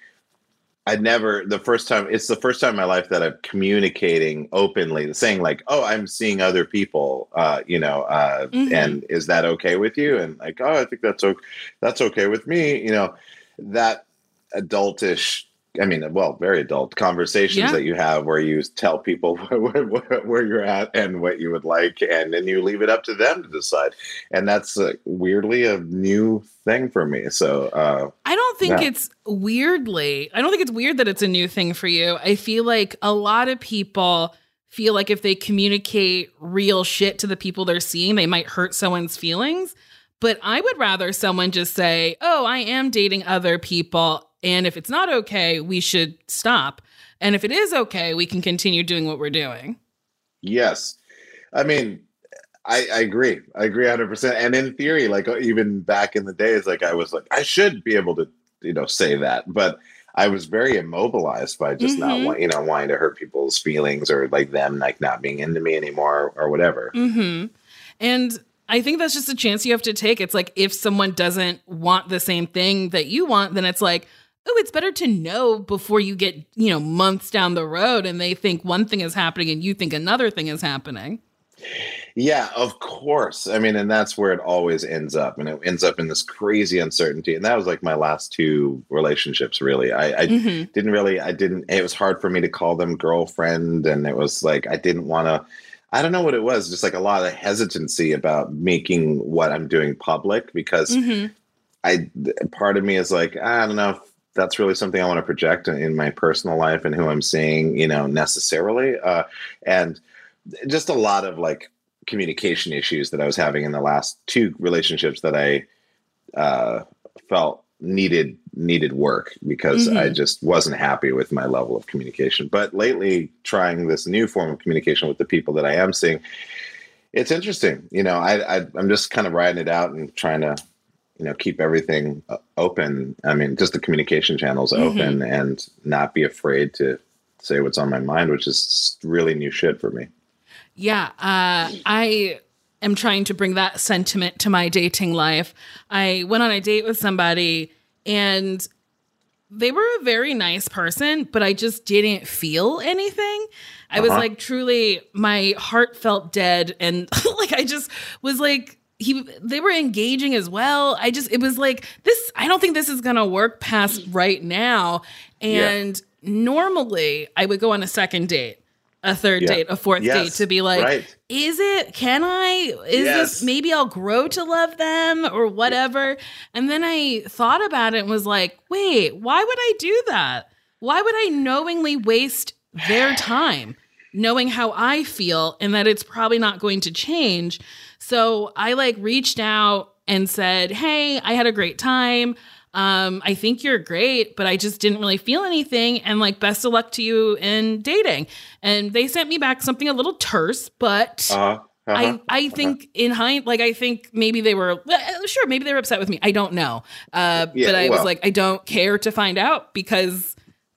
Speaker 2: I never the first time. It's the first time in my life that I'm communicating openly, saying like, "Oh, I'm seeing other people." Uh, you know, uh,
Speaker 1: Mhm.
Speaker 2: and is that okay with you? And like, oh, I think that's okay. That's okay with me. You know, that adultish. I mean, well, very adult conversations
Speaker 1: Yeah.
Speaker 2: that you have where you tell people where, where, where you're at and what you would like, and then you leave it up to them to decide. And that's uh, weirdly a new thing for me. So, uh,
Speaker 1: I don't think
Speaker 2: Yeah.
Speaker 1: it's weirdly, I don't think it's weird that it's a new thing for you. I feel like a lot of people feel like if they communicate real shit to the people they're seeing, they might hurt someone's feelings. But I would rather someone just say, Oh, I am dating other people. And if it's not okay, we should stop. And if it is okay, we can continue doing what we're doing.
Speaker 2: Yes. I mean, I, I agree. I agree 100%. And in theory, like uh, even back in the days, like I was like, I should be able to, you know, say that. But I was very immobilized by just not
Speaker 1: Mhm.
Speaker 2: want, you know, wanting to hurt people's feelings or like them like not being into me anymore or whatever.
Speaker 1: hmm And I think that's just a chance you have to take. It's like if someone doesn't want the same thing that you want, then it's like, oh, it's better to know before you get, you know, months down the road and they think one thing is happening and you think another thing is happening.
Speaker 2: Yeah, of course. I mean, and that's where it always ends up. And it ends up in this crazy uncertainty. And that was like my last two relationships, really. I, I
Speaker 1: Mhm.
Speaker 2: didn't really, I didn't, it was hard for me to call them girlfriend. And it was like, I didn't want to, I don't know what it was, just like a lot of hesitancy about making what I'm doing public because
Speaker 1: Mhm.
Speaker 2: I, part of me is like, I don't know if that's really something I want to project in, my personal life and who I'm seeing, you know, necessarily. Uh, and just a lot of like communication issues that I was having in the last two relationships that I uh, felt needed needed work because I
Speaker 1: Mhm.
Speaker 2: just wasn't happy with my level of communication. But lately, trying this new form of communication with the people that I am seeing, it's interesting. You know, I, I I'm just kind of riding it out and trying to, you know, keep everything uh, open. I mean, just the communication channels
Speaker 1: Mhm.
Speaker 2: open and not be afraid to say what's on my mind, which is really new shit for me.
Speaker 1: Yeah, uh, I am trying to bring that sentiment to my dating life. I went on a date with somebody and they were a very nice person, but I just didn't feel anything. I was
Speaker 2: Uh-huh.
Speaker 1: like, truly, my heart felt dead. And like, I just was like, he, they were engaging as well. I just, it was like, this, I don't think this is going to work past right now.
Speaker 2: Yeah.
Speaker 1: And normally I would go on a second date, a third
Speaker 2: Yeah.
Speaker 1: date, a fourth
Speaker 2: Yes,
Speaker 1: date to be like,
Speaker 2: right.
Speaker 1: is it can i is
Speaker 2: Yes.
Speaker 1: this maybe i'll grow to love them or whatever and then i thought about it and was like wait why would i do that why would i knowingly waste their time knowing how i feel and that it's probably not going to change so i like reached out and said hey i had a great time um, I think you're great, but I just didn't really feel anything. And like, best of luck to you in dating. And they sent me back something a little terse, but
Speaker 2: Uh-huh. uh-huh.
Speaker 1: I, I think in hind like I think maybe they were well, sure maybe they were upset with me I don't know uh,
Speaker 2: Yeah,
Speaker 1: but I was like I don't care to find out because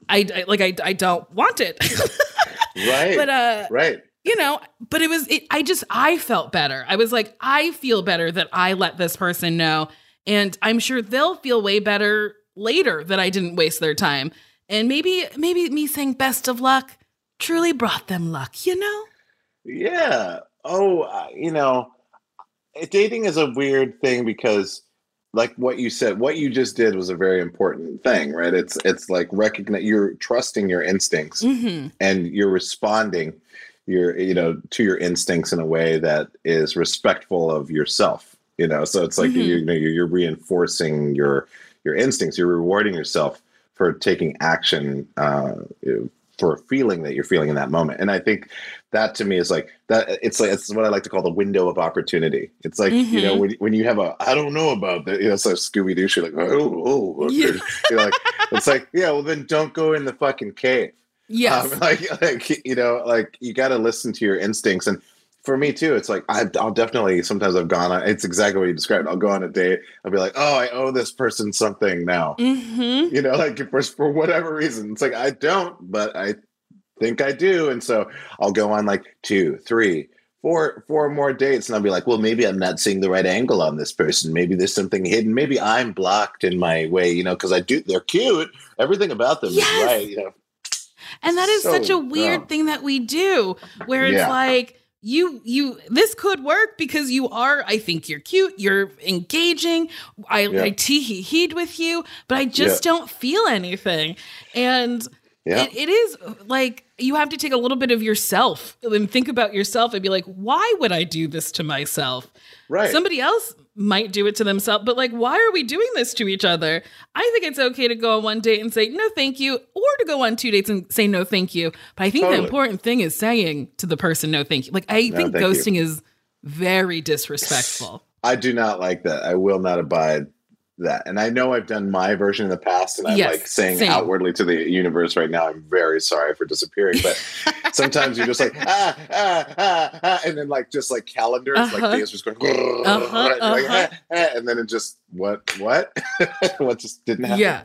Speaker 1: I, I like I, I don't want it
Speaker 2: right.
Speaker 1: but uh
Speaker 2: right.
Speaker 1: you know but it was it, I just I felt better I was like I feel better that I let this person know and I'm sure they'll feel way better later that I didn't waste their time and maybe maybe me saying best of luck truly brought them luck you know
Speaker 2: Yeah. Oh, you know, dating is a weird thing because, like what you said, what you just did was a very important thing, right? It's it's like recognize you're trusting your instincts
Speaker 1: mm-hmm
Speaker 2: and you're responding, your you know, to your instincts in a way that is respectful of yourself. You know, so it's like
Speaker 1: Mhm.
Speaker 2: you know you're, you're reinforcing your your instincts. You're rewarding yourself for taking action. Uh, for a feeling that you're feeling in that moment. And I think that to me is like that it's like it's what I like to call the window of opportunity. It's like, you know,
Speaker 1: Mhm.
Speaker 2: when, when you have a I don't know about that, you know, it's like Scooby Doo shit, like, oh, oh okay.
Speaker 1: Yeah.
Speaker 2: You're like it's like, yeah, well then don't go in the fucking cave.
Speaker 1: yeah
Speaker 2: Um, like like you know, like you gotta listen to your instincts. And for me too, it's like I, I'll definitely sometimes I've gone on. It's exactly what you described. I'll go on a date. I'll be like, oh, I owe this person something now.
Speaker 1: mm-hmm
Speaker 2: You know, like for for whatever reason, it's like I don't, but I think I do, and so I'll go on like two, three, four, four more dates, and I'll be like, well, maybe I'm not seeing the right angle on this person. Maybe there's something hidden. Maybe I'm blocked in my way. You know, because I do. They're cute. Everything about them
Speaker 1: Yes.
Speaker 2: is right. You know.
Speaker 1: And that is
Speaker 2: So
Speaker 1: such a weird thing that we do where it's
Speaker 2: Yeah.
Speaker 1: like you you this could work because you are I think you're cute, you're engaging. I
Speaker 2: Yeah.
Speaker 1: I tee hee heed with you, but I just don't feel anything. And
Speaker 2: Yeah.
Speaker 1: it, it is like you have to take a little bit of yourself and think about yourself and be like, why would I do this to myself?
Speaker 2: right.
Speaker 1: Somebody else might do it to themselves, but like, why are we doing this to each other? I think it's okay to go on one date and say no, thank you, or to go on two dates and say no, thank you. But I think the important thing is saying to the person no, thank you. Like, I
Speaker 2: No,
Speaker 1: think
Speaker 2: thank you.
Speaker 1: ghosting is very disrespectful.
Speaker 2: I do not like that. I will not abide that. And I know I've done my version in the past, and I'm
Speaker 1: Yes,
Speaker 2: like saying
Speaker 1: same.
Speaker 2: outwardly to the universe right now, I'm very sorry for disappearing. But sometimes you're just like ah ah ah, ah and then like just like calendars,
Speaker 1: Uh-huh.
Speaker 2: like days just going,
Speaker 1: Uh-huh,
Speaker 2: and, you're like,
Speaker 1: uh-huh.
Speaker 2: ah, ah, and then it just what what what just didn't happen.
Speaker 1: Yeah.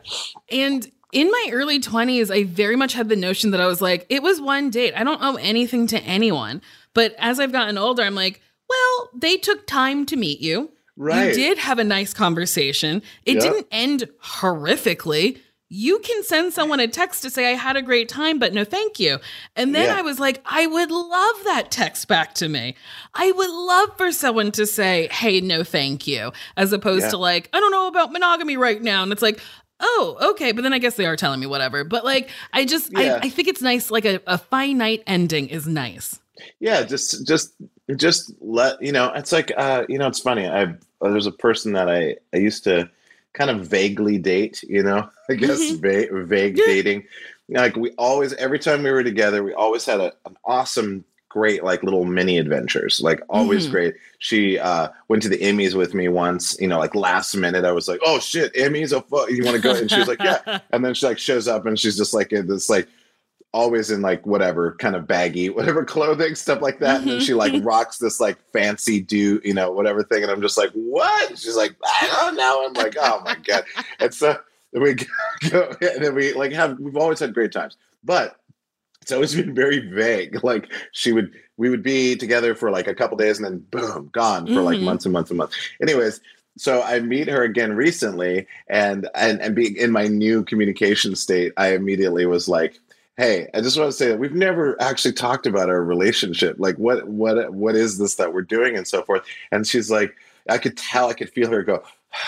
Speaker 1: And in my early 20s, I very much had the notion that I was like, it was one date. I don't owe anything to anyone. But as I've gotten older, I'm like, well, they took time to meet you.
Speaker 2: Right.
Speaker 1: You did have a nice conversation. It
Speaker 2: Yeah.
Speaker 1: didn't end horrifically. You can send someone a text to say, I had a great time, but no thank you. And then
Speaker 2: Yeah.
Speaker 1: I was like, I would love that text back to me. I would love for someone to say, hey, no thank you, as opposed
Speaker 2: Yeah.
Speaker 1: to like, I don't know about monogamy right now. And it's like, oh, okay. But then I guess they are telling me whatever. But like, I just,
Speaker 2: Yeah.
Speaker 1: I, I think it's nice. Like a, a finite ending is nice.
Speaker 2: yeah just just just let you know it's like uh you know it's funny. I uh, there's a person that i i used to kind of vaguely date you know? I guess
Speaker 1: Mhm.
Speaker 2: va- vague dating. Like we always every time we were together we always had a, an awesome great like little mini adventures like always
Speaker 1: Mhm.
Speaker 2: great. She uh went to the emmys with me once you know like last minute. I was like oh shit emmys oh fuck you want to go? And she was like yeah. And then she like shows up and she's just like in this like always in like whatever kind of baggy whatever clothing stuff like that. And then she like rocks this like fancy do you know whatever thing. And i'm just like what? She's like i don't know. I'm like oh my god. And so we go and then we like have we've always had great times. But it's always been very vague. Like she would we would be together for like a couple days and then boom gone for like
Speaker 1: Mhm.
Speaker 2: months and months and months. Anyways so I meet her again recently, and and and being in my new communication state, I immediately was like, "Hey, I just want to say that we've never actually talked about our relationship. Like, what what what is this that we're doing, and so forth." And she's like, I could tell, I could feel her go.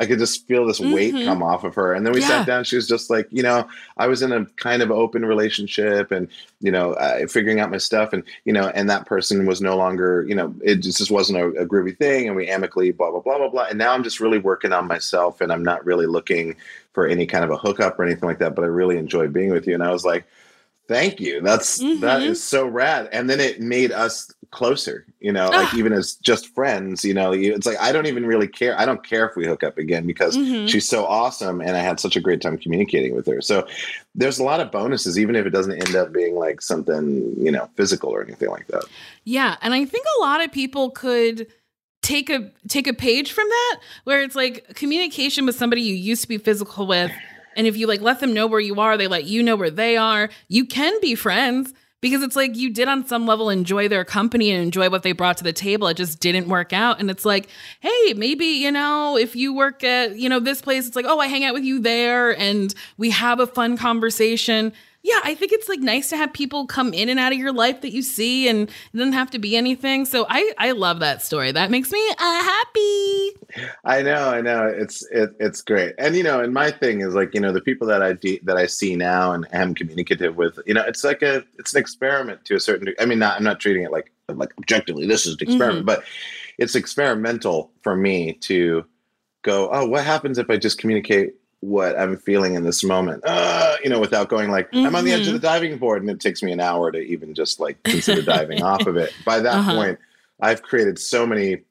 Speaker 2: I could just feel this weight
Speaker 1: Mhm.
Speaker 2: come off of her. And then we
Speaker 1: Yeah.
Speaker 2: sat down. She was just like, you know, I was in a kind of open relationship and, you know, uh, figuring out my stuff. And, you know, and that person was no longer, you know, it just, just wasn't a, a groovy thing. And we amicably, blah, blah, blah, blah, blah. And now I'm just really working on myself and I'm not really looking for any kind of a hookup or anything like that. But I really enjoy being with you. And I was like, thank you. That's, that
Speaker 1: Mhm.
Speaker 2: is so rad. And then it made us closer, you know, like
Speaker 1: Ah.
Speaker 2: even as just friends, you know, it's like, I don't even really care. I don't care if we hook up again because
Speaker 1: Mhm.
Speaker 2: she's so awesome and I had such a great time communicating with her. So there's a lot of bonuses, even if it doesn't end up being like something, you know, physical or anything like that.
Speaker 1: Yeah, and I think a lot of people could take a take a page from that where it's like communication with somebody you used to be physical with and if you like let them know where you are, they let you know where they are, you can be friends because it's like you did on some level enjoy their company and enjoy what they brought to the table. It just didn't work out and it's like, "Hey, maybe, you know, if you work at, you know, this place, it's like, "Oh, I hang out with you there and we have a fun conversation." Yeah, I think it's like nice to have people come in and out of your life that you see, and it doesn't have to be anything. So I I love that story. That makes me uh, happy.
Speaker 2: I know, I know. It's it, it's great. And you know, and my thing is like, you know, the people that I de- that I see now and am communicative with, you know, it's like a it's an experiment to a certain degree. I mean, not I'm not treating it like like objectively this is an experiment, but it's experimental for me to go, oh, what happens if I just communicate what I'm feeling in this moment? Uh, you know, without going like I'm on the edge of the diving board and it takes me an hour to even just like consider diving off of it. By that
Speaker 1: Uh-huh.
Speaker 2: point, I've created so many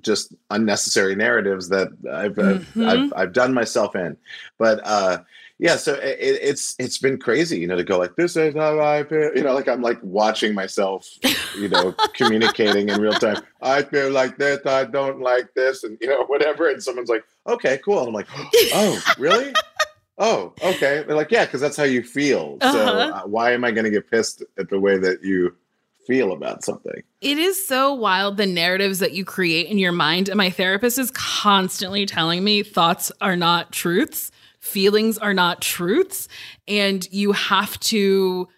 Speaker 2: just unnecessary narratives that I've I've,
Speaker 1: Mhm.
Speaker 2: I've I've done myself in. But uh yeah, so it, it's it's been crazy, you know, to go like this is how I feel, you know, like I'm like watching myself, you know, communicating in real time. I feel like this, I don't like this, and you know, whatever. And someone's like, okay, cool. And I'm like, oh, really? Oh, okay. They're like, yeah, because that's how you feel. So
Speaker 1: Uh-huh.
Speaker 2: uh, why am I going to get pissed at the way that you feel about something?
Speaker 1: It is so wild the narratives that you create in your mind. And my therapist is constantly telling me thoughts are not truths, feelings are not truths. And you have to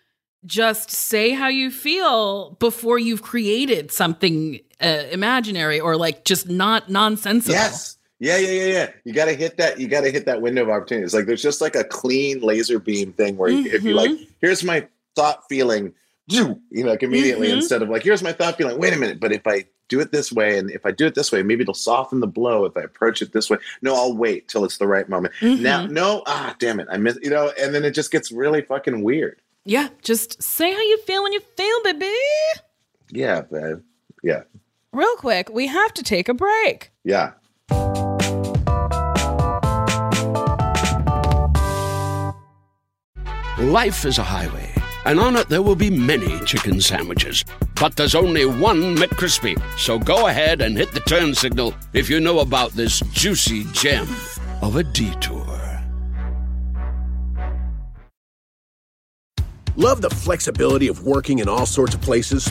Speaker 1: just say how you feel before you've created something uh, imaginary or like just not nonsensical.
Speaker 2: Yes. Yeah, yeah, yeah, yeah. You got to hit that. You got to hit that window of opportunity. It's like there's just like a clean laser beam thing where you, if you like, here's my thought feeling, you know, like immediately
Speaker 1: Mhm.
Speaker 2: instead of like, here's my thought feeling. Wait a minute, but if I do it this way, and if I do it this way, maybe it'll soften the blow. If I approach it this way, no, I'll wait till it's the right moment. Now,
Speaker 1: Mhm.
Speaker 2: no, ah, damn it, I miss, you know, and then it just gets really fucking weird.
Speaker 1: Yeah, just say how you feel when you feel, baby.
Speaker 2: Yeah, man. Yeah,
Speaker 1: Real quick, we have to take a break.
Speaker 2: yeah.
Speaker 5: Life is a highway, and on it there will be many chicken sandwiches. But there's only one McCrispy. So go ahead and hit the turn signal if you know about this juicy gem of a detour.
Speaker 6: Love the flexibility of working in all sorts of places?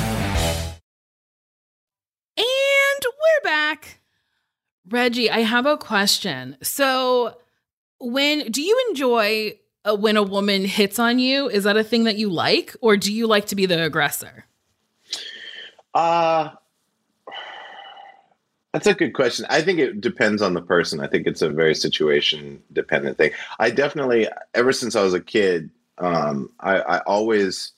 Speaker 1: Reggie, I have a question. So, when do you enjoy uh, when a woman hits on you? Is that a thing that you like, or do you like to be the aggressor?
Speaker 2: Uh That's a good question. I think it depends on the person. I think it's a very situation dependent thing. I definitely, ever since I was a kid, um, I, I always,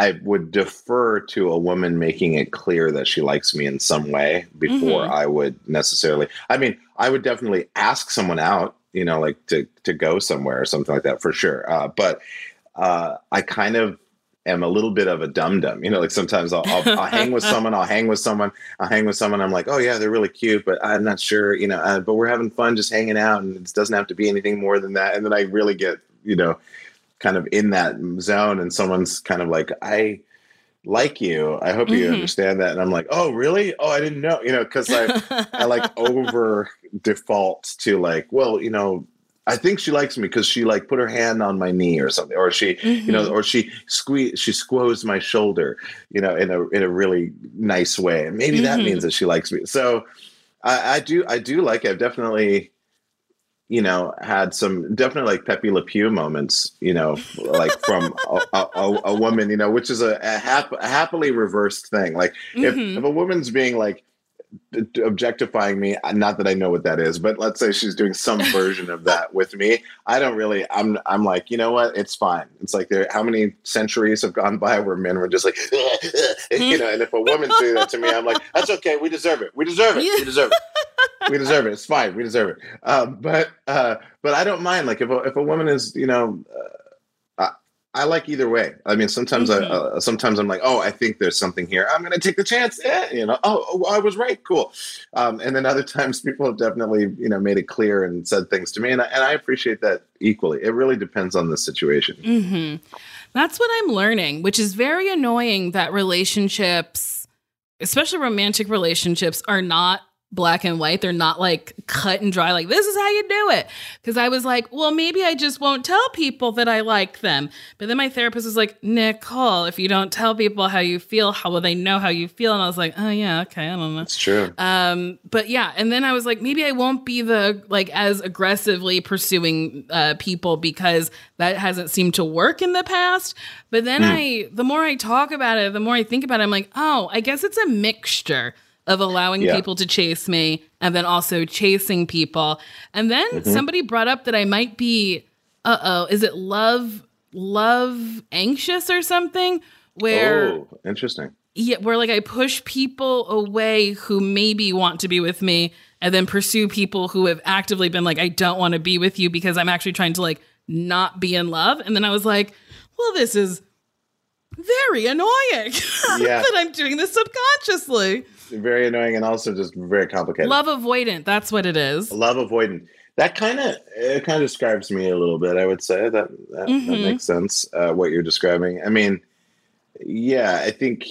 Speaker 2: I would defer to a woman making it clear that she likes me in some way before
Speaker 1: Mhm.
Speaker 2: I would necessarily. I mean, I would definitely ask someone out, you know, like to to go somewhere or something like that for sure. Uh, but uh, I kind of am a little bit of a dum dum, you know. Like sometimes I'll, I'll, I'll hang with someone, I'll hang with someone, I'll hang with someone. I'm like, oh yeah, they're really cute, but I'm not sure, you know. Uh, but we're having fun, just hanging out, and it doesn't have to be anything more than that. And then I really get, you know, kind of in that zone, and someone's kind of like, I like you. I hope you
Speaker 1: Mhm.
Speaker 2: understand that. And I'm like, oh really? Oh, I didn't know, you know, because I I like over default to like, well, you know, I think she likes me because she like put her hand on my knee or something, or she, you know, or she squeeze she squoze my shoulder, you know, in a in a really nice way, and maybe that
Speaker 1: Mhm.
Speaker 2: means that she likes me. So I, I do I do like it. I've definitely. You know, had some definitely like Pepe Le Pew moments. You know, like from a, a, a, woman. You know, which is a, a, hap- happily reversed thing. Like if,
Speaker 1: Mhm.
Speaker 2: if a woman's being like objectifying me. Uh, not that i know what that is but let's say she's doing some version of that with me. I don't really i'm i'm like you know what? It's fine. It's like there how many centuries have gone by where men were just like you know and if a woman's doing that to me i'm like that's okay. We deserve it. We deserve it. We deserve it. We deserve it. It's fine. We deserve it. Um, but uh, but i don't mind. Like if a, if a woman is you know uh, I, like either way. I mean, sometimes I, uh, sometimes I'm like, oh, I think there's something here. I'm going to take the chance. Eh, you know, oh, oh, I was right. Cool. Um, and then other times, people have definitely, you know, made it clear and said things to me, and I, and I appreciate that equally. It really depends on the situation.
Speaker 1: hmm That's what I'm learning, which is very annoying that relationships, especially romantic relationships, are not black and white. They're not like cut and dry, like, this is how you do it. Because I was like, well, maybe I just won't tell people that I like them. But then my therapist was like, Nicole, if you don't tell people how you feel, how will they know how you feel? And I was like, oh, yeah, okay, I don't know.
Speaker 2: It's true.
Speaker 1: Um, but yeah, and then I was like, maybe I won't be the like as aggressively pursuing uh, people because that hasn't seemed to work in the past. But then I, the more I talk about it, the more I think about it, I'm like, oh, I guess it's a mixture of allowing
Speaker 2: Yeah.
Speaker 1: people to chase me and then also chasing people. And then somebody brought up that I might be, uh oh, is it love, love anxious or something? Where
Speaker 2: oh, interesting.
Speaker 1: yeah, where like I push people away who maybe want to be with me and then pursue people who have actively been like, I don't want to be with you because I'm actually trying to like not be in love. And then I was like, well, this is very annoying
Speaker 2: Yeah.
Speaker 1: that I'm doing this subconsciously.
Speaker 2: Very annoying and also just very complicated.
Speaker 1: Love avoidant. That's what it is.
Speaker 2: love avoidant that kind of it kind of describes me a little bit i would say that that, that
Speaker 1: Mhm.
Speaker 2: makes sense uh, what you're describing i mean yeah i think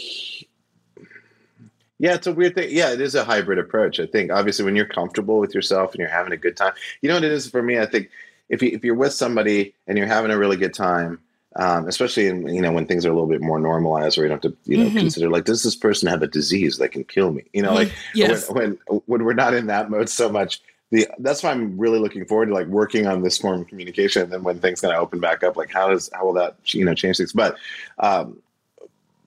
Speaker 2: yeah it's a weird thing yeah it is a hybrid approach i think obviously when you're comfortable with yourself and you're having a good time you know what it is for me i think if, you, if you're with somebody and you're having a really good time um, especially in you know when things are a little bit more normalized where you don't have to you know
Speaker 1: Mhm.
Speaker 2: consider like does this person have a disease that can kill me you know like
Speaker 1: yes.
Speaker 2: when, when when we're not in that mode so much the that's why i'm really looking forward to like working on this form of communication and then when things kind of open back up like how does how will that you know change things but um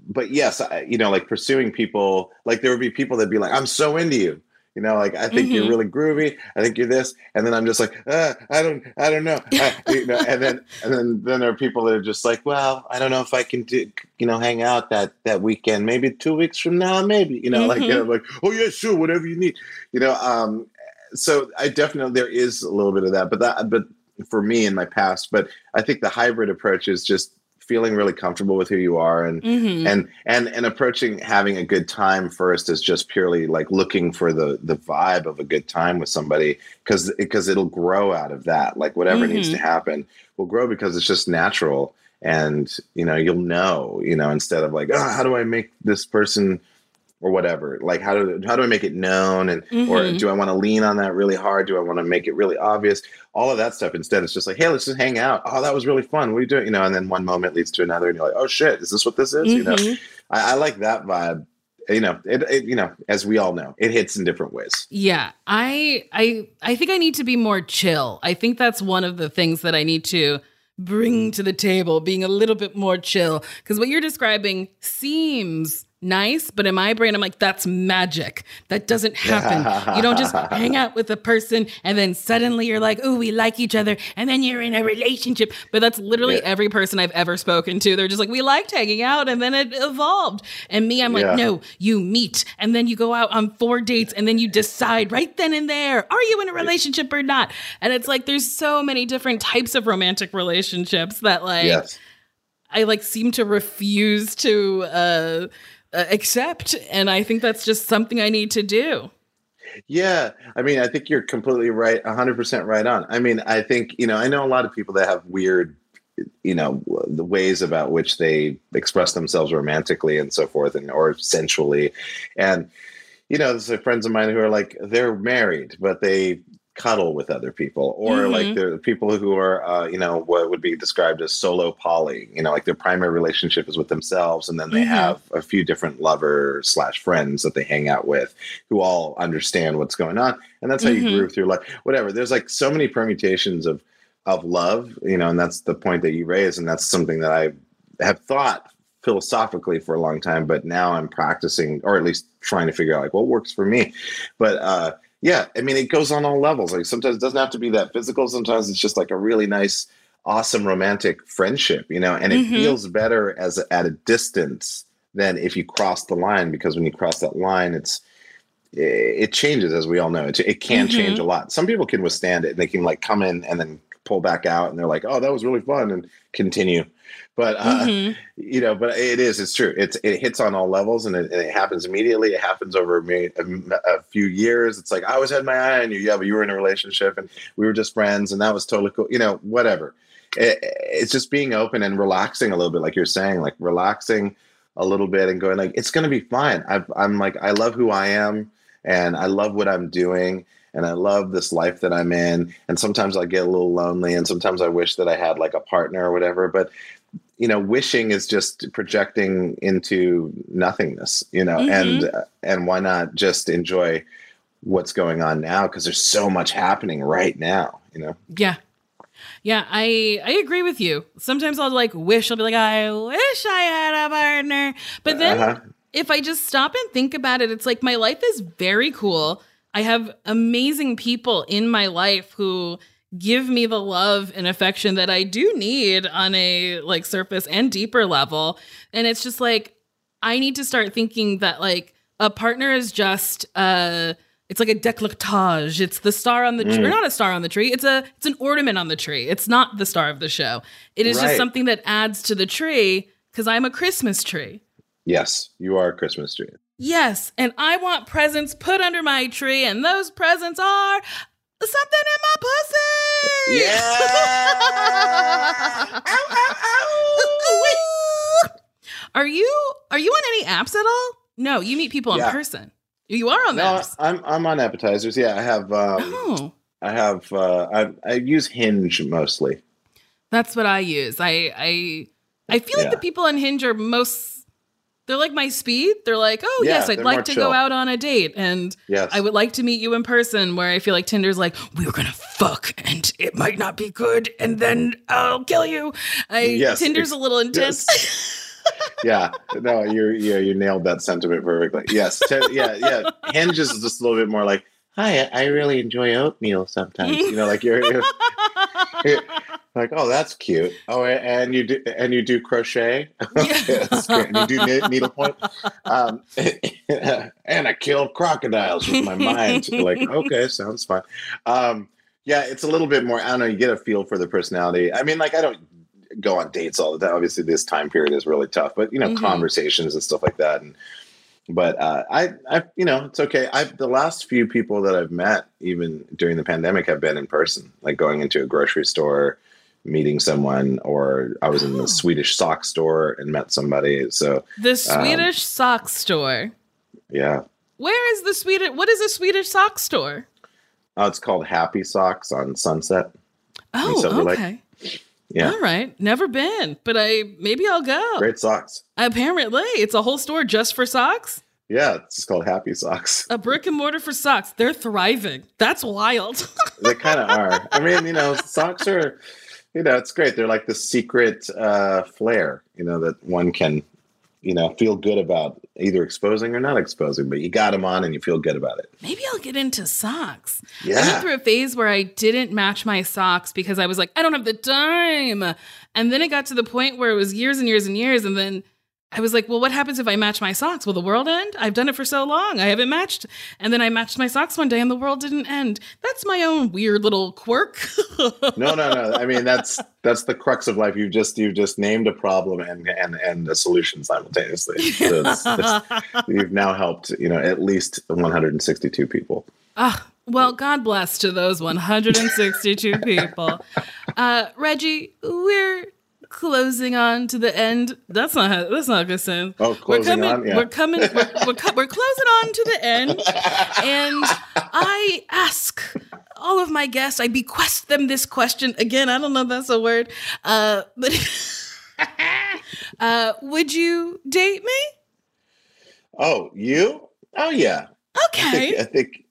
Speaker 2: but yes I, you know like pursuing people like there would be people that'd be like i'm so into you you know like i think you're
Speaker 1: Mhm.
Speaker 2: really groovy. I think you're this. And then i'm just like uh, i don't i don't know. I, you know and then and then then there are people that are just like well i don't know if i can do you know hang out that that weekend. Maybe two weeks from now maybe you know like you know, like oh yeah sure whatever you need. You know um so i definitely there is a little bit of that but that but for me in my past but i think the hybrid approach is just feeling really comfortable with who you are and
Speaker 1: Mhm.
Speaker 2: and and and approaching having a good time first is just purely like looking for the the vibe of a good time with somebody because because it'll grow out of that like whatever needs to happen will grow because it's just natural and you know you'll know you know instead of like oh, how do i make this person or whatever. Like how do how do i make it known? And or
Speaker 1: Mhm.
Speaker 2: do i want to lean on that really hard? Do i want to make it really obvious? All of that stuff. Instead it's just like hey let's just hang out. Oh that was really fun. What are you doing? You know and then one moment leads to another and you're like oh shit. Is this what this is? You know?
Speaker 1: Mhm.
Speaker 2: I, I like that vibe. You know it, it you know as we all know it hits in different ways.
Speaker 1: Yeah, I I I think I need to be more chill. I think that's one of the things that I need to bring to the table, being a little bit more chill. Because what you're describing seems nice, but in my brain, I'm like, that's magic. That doesn't happen. you don't just hang out with a person and then suddenly you're like, oh, we like each other, and then you're in a relationship. But that's literally
Speaker 2: Yeah.
Speaker 1: every person I've ever spoken to. They're just like, we liked hanging out, and then it evolved. And me, I'm like,
Speaker 2: Yeah.
Speaker 1: no, you meet, and then you go out on four dates, and then you decide right then and there, are you in a relationship or not? And it's like, there's so many different types of romantic relationships that, like,
Speaker 2: yes.
Speaker 1: I like seem to refuse to uh, Uh, accept, and I think that's just something I need to do.
Speaker 2: Yeah, I mean, I think you're completely right, 100% right on. I mean, I think, you know, I know a lot of people that have weird, you know, the ways about which they express themselves romantically and so forth, and or sensually. And, you know, there's friends of mine who are like, they're married, but they cuddle with other people, or like
Speaker 1: Mhm.
Speaker 2: they're people who are, uh, you know, what would be described as solo poly. You know, like their primary relationship is with themselves, and then they
Speaker 1: Mhm.
Speaker 2: have a few different lovers slash friends that they hang out with, who all understand what's going on, and that's how
Speaker 1: Mhm.
Speaker 2: you groove through life. Whatever. There's like so many permutations of of love, you know, and that's the point that you raise, and that's something that I have thought philosophically for a long time, but now I'm practicing, or at least trying to figure out like what works for me. But uh, yeah, I mean, it goes on all levels. Like sometimes it doesn't have to be that physical. Sometimes it's just like a really nice, awesome romantic friendship, you know, and it
Speaker 1: Mhm.
Speaker 2: feels better as at a distance than if you cross the line because when you cross that line, it's it changes as we all know. It, it can
Speaker 1: Mhm.
Speaker 2: change a lot. Some people can withstand it and they can like come in and then pull back out and they're like, "Oh, that was really fun," and continue. But uh,
Speaker 1: Mhm.
Speaker 2: you know, but it is. It's true. It's it hits on all levels, and it, and it happens immediately. It happens over a, a, a few years. It's like I always had my eye on you. Yeah, but you were in a relationship, and we were just friends, and that was totally cool. You know, whatever. It, it's just being open and relaxing a little bit, like you're saying, like relaxing a little bit and going like it's going to be fine. I've, I'm like I love who I am, and I love what I'm doing. And I love this life that I'm in. And sometimes I get a little lonely, and sometimes I wish that I had like a partner or whatever. But you know wishing is just projecting into nothingness you know and and why not just enjoy what's going on now because there's so much happening right now you know
Speaker 1: Yeah. Yeah, I I agree with you. Sometimes I'll like wish I'll be like I wish I had a partner. But then
Speaker 2: Uh-huh.
Speaker 1: if I just stop and think about it, it's like my life is very cool. I have amazing people in my life who give me the love and affection that I do need on a like surface and deeper level. And it's just like I need to start thinking that like a partner is just uh it's like a decolletage. It's the star on the tree, or not a star on the tree. It's a it's an ornament on the tree. It's not the star of the show. It is just something that adds to the tree because I'm a Christmas tree.
Speaker 2: yes you are a christmas tree
Speaker 1: Yes, and I want presents put under my tree, and those presents are something in my pussy. Are you are you on any apps at all? No, you meet people in person. You are on
Speaker 2: no
Speaker 1: apps.
Speaker 2: i'm i'm on appetizers yeah i have um
Speaker 1: Oh,
Speaker 2: i have uh I, I use hinge mostly
Speaker 1: that's what I use. I I I feel like the people on Hinge are most. They're like my speed. They're like, oh
Speaker 2: Yeah,
Speaker 1: yes, I'd like to
Speaker 2: chill.
Speaker 1: go out on a date, and
Speaker 2: yes
Speaker 1: I would like to meet you in person. Where I feel like Tinder's like, we're gonna fuck, and it might not be good, and then I'll kill you. I
Speaker 2: Yes,
Speaker 1: Tinder's a little intense.
Speaker 2: yeah no you're yeah you nailed that sentiment perfectly yes Te- yeah yeah hinge is just a little bit more like hi i really enjoy oatmeal sometimes you know like you're, you're like oh that's cute. Oh and you do and you do crochet? Okay, that's great. And you do ne- needlepoint um, and i kill crocodiles with my mind. Like okay sounds fun um, yeah it's a little bit more i don't know you get a feel for the personality. I mean like i don't go on dates all the time. Obviously this time period is really tough but you know
Speaker 1: Mhm.
Speaker 2: conversations and stuff like that. And but uh, I, I, you know, it's okay. I've the last few people that I've met, even during the pandemic, have been in person, like going into a grocery store, meeting someone, or I was in
Speaker 1: Oh.
Speaker 2: the Swedish sock store and met somebody. So
Speaker 1: the um, Swedish sock store.
Speaker 2: yeah,
Speaker 1: Where is the Swedish? What is a Swedish sock store?
Speaker 2: oh, it's called Happy Socks on Sunset.
Speaker 1: Oh,
Speaker 2: Silver Lake.
Speaker 1: okay.
Speaker 2: Yeah,
Speaker 1: All right. Never been, but I maybe I'll go.
Speaker 2: great socks.
Speaker 1: Apparently, it's a whole store just for socks.
Speaker 2: Yeah, it's just called Happy Socks.
Speaker 1: A brick and mortar for socks. They're thriving. That's wild.
Speaker 2: they kind of are. I mean, you know, socks are, you know, it's great. They're like the secret uh, flair, you know, that one can you know, feel good about either exposing or not exposing, but you got them on and you feel good about it.
Speaker 1: Maybe I'll get into socks.
Speaker 2: Yeah.
Speaker 1: I went through a phase where I didn't match my socks because I was like, I don't have the time. And then it got to the point where it was years and years and years. And then I was like, well, what happens if I match my socks? Will the world end? I've done it for so long. I haven't matched. And then I matched my socks one day and the world didn't end. That's my own weird little quirk.
Speaker 2: No, no, no. I mean, that's that's the crux of life. You've just you've just named a problem and and and a solution simultaneously. So it's- it's- you've now helped, you know, at least 162 people.
Speaker 1: Ah, well, God bless to those 162 people. Uh, Reggie, we're closing on to the end. That's not how, that's not a good sense.
Speaker 2: Oh, closing
Speaker 1: we're coming,
Speaker 2: on? Yeah.
Speaker 1: We're coming. We're, we're, co- we're closing on to the end, and I ask all of my guests. I bequest them this question again. I don't know if that's a word, uh, but uh, would you date me?
Speaker 2: Oh, you? Oh yeah. I
Speaker 1: Okay.
Speaker 2: think, I think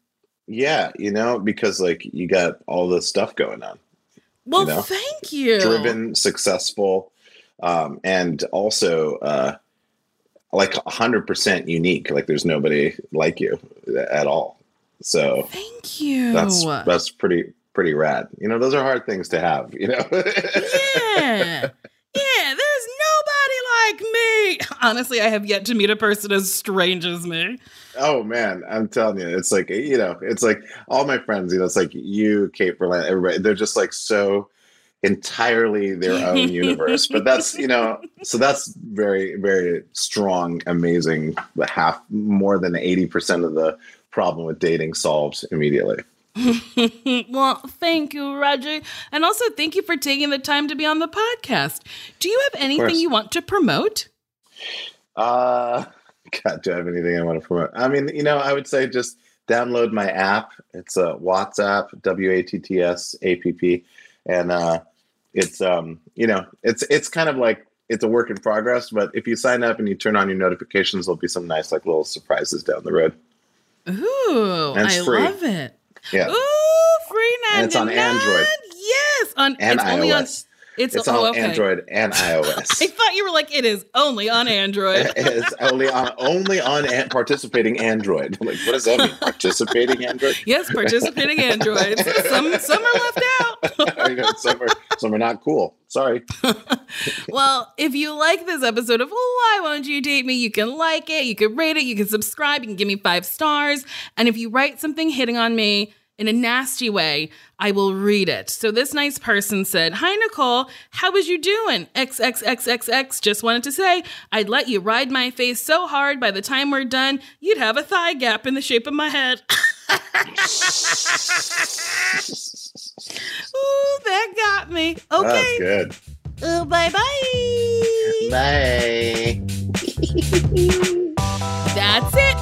Speaker 2: yeah, you know, because like you got all this stuff going on.
Speaker 1: Well,
Speaker 2: know,
Speaker 1: thank you.
Speaker 2: driven, successful, um, and also uh, like hundred percent unique. Like there's nobody like you at all. So
Speaker 1: Thank you.
Speaker 2: that's that's pretty pretty rad. You know, those are hard things to have. You know.
Speaker 1: yeah. Yeah, there's nobody like me. Honestly, I have yet to meet a person as strange as me.
Speaker 2: oh man, I'm telling you, it's like you know, it's like all my friends. You know, it's like you, Kate Berlant, everybody. They're just like so entirely their own universe. But that's you know, so that's very very strong, amazing. Half more than eighty percent of the problem with dating solved immediately.
Speaker 1: well, thank you, Roger. And also thank you for taking the time to be on the podcast. Do you have anything you want to promote?
Speaker 2: Uh, God, do I have anything I want to promote? I mean, you know, I would say just download my app. It's a WattsApp, W A T T S A P P, and uh, it's um, you know, it's it's kind of like it's a work in progress. But if you sign up and you turn on your notifications, there'll be some nice like little surprises down the road.
Speaker 1: Ooh, I
Speaker 2: free.
Speaker 1: love it.
Speaker 2: Yeah,
Speaker 1: Ooh, free
Speaker 2: And it's on Android.
Speaker 1: Yes, on
Speaker 2: and
Speaker 1: it's only on
Speaker 2: iOS.
Speaker 1: It's,
Speaker 2: It's
Speaker 1: oh,
Speaker 2: on
Speaker 1: okay.
Speaker 2: Android and iOS.
Speaker 1: I thought you were like it is only on Android.
Speaker 2: it's only on only on an- participating Android. Like, what does that mean? Participating Android?
Speaker 1: yes, participating androids. Some some are left out.
Speaker 2: Some are some are not cool. Sorry.
Speaker 1: well, if you like this episode of Why Won't You Date Me, you can like it, you can rate it, you can subscribe, you can give me five stars. And if you write something hitting on me in a nasty way, I will read it. So this nice person said, Hi, Nicole, how was you doing? XXXXX just wanted to say, I'd let you ride my face so hard by the time we're done, you'd have a thigh gap in the shape of my head. Ooh, that got me.
Speaker 2: That's
Speaker 1: Okay.
Speaker 2: good.
Speaker 1: Ooh, bye bye.
Speaker 2: Bye.
Speaker 1: That's it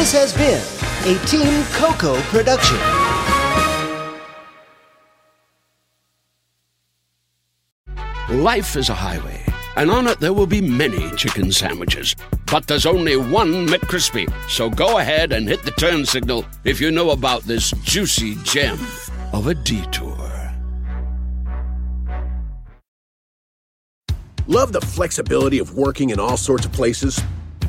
Speaker 7: This has been a Team Coco production.
Speaker 5: Life is a highway, and on it there will be many chicken sandwiches. But there's only one McCrispy. So go ahead and hit the turn signal if you know about this juicy gem of a detour.
Speaker 6: Love the flexibility of working in all sorts of places?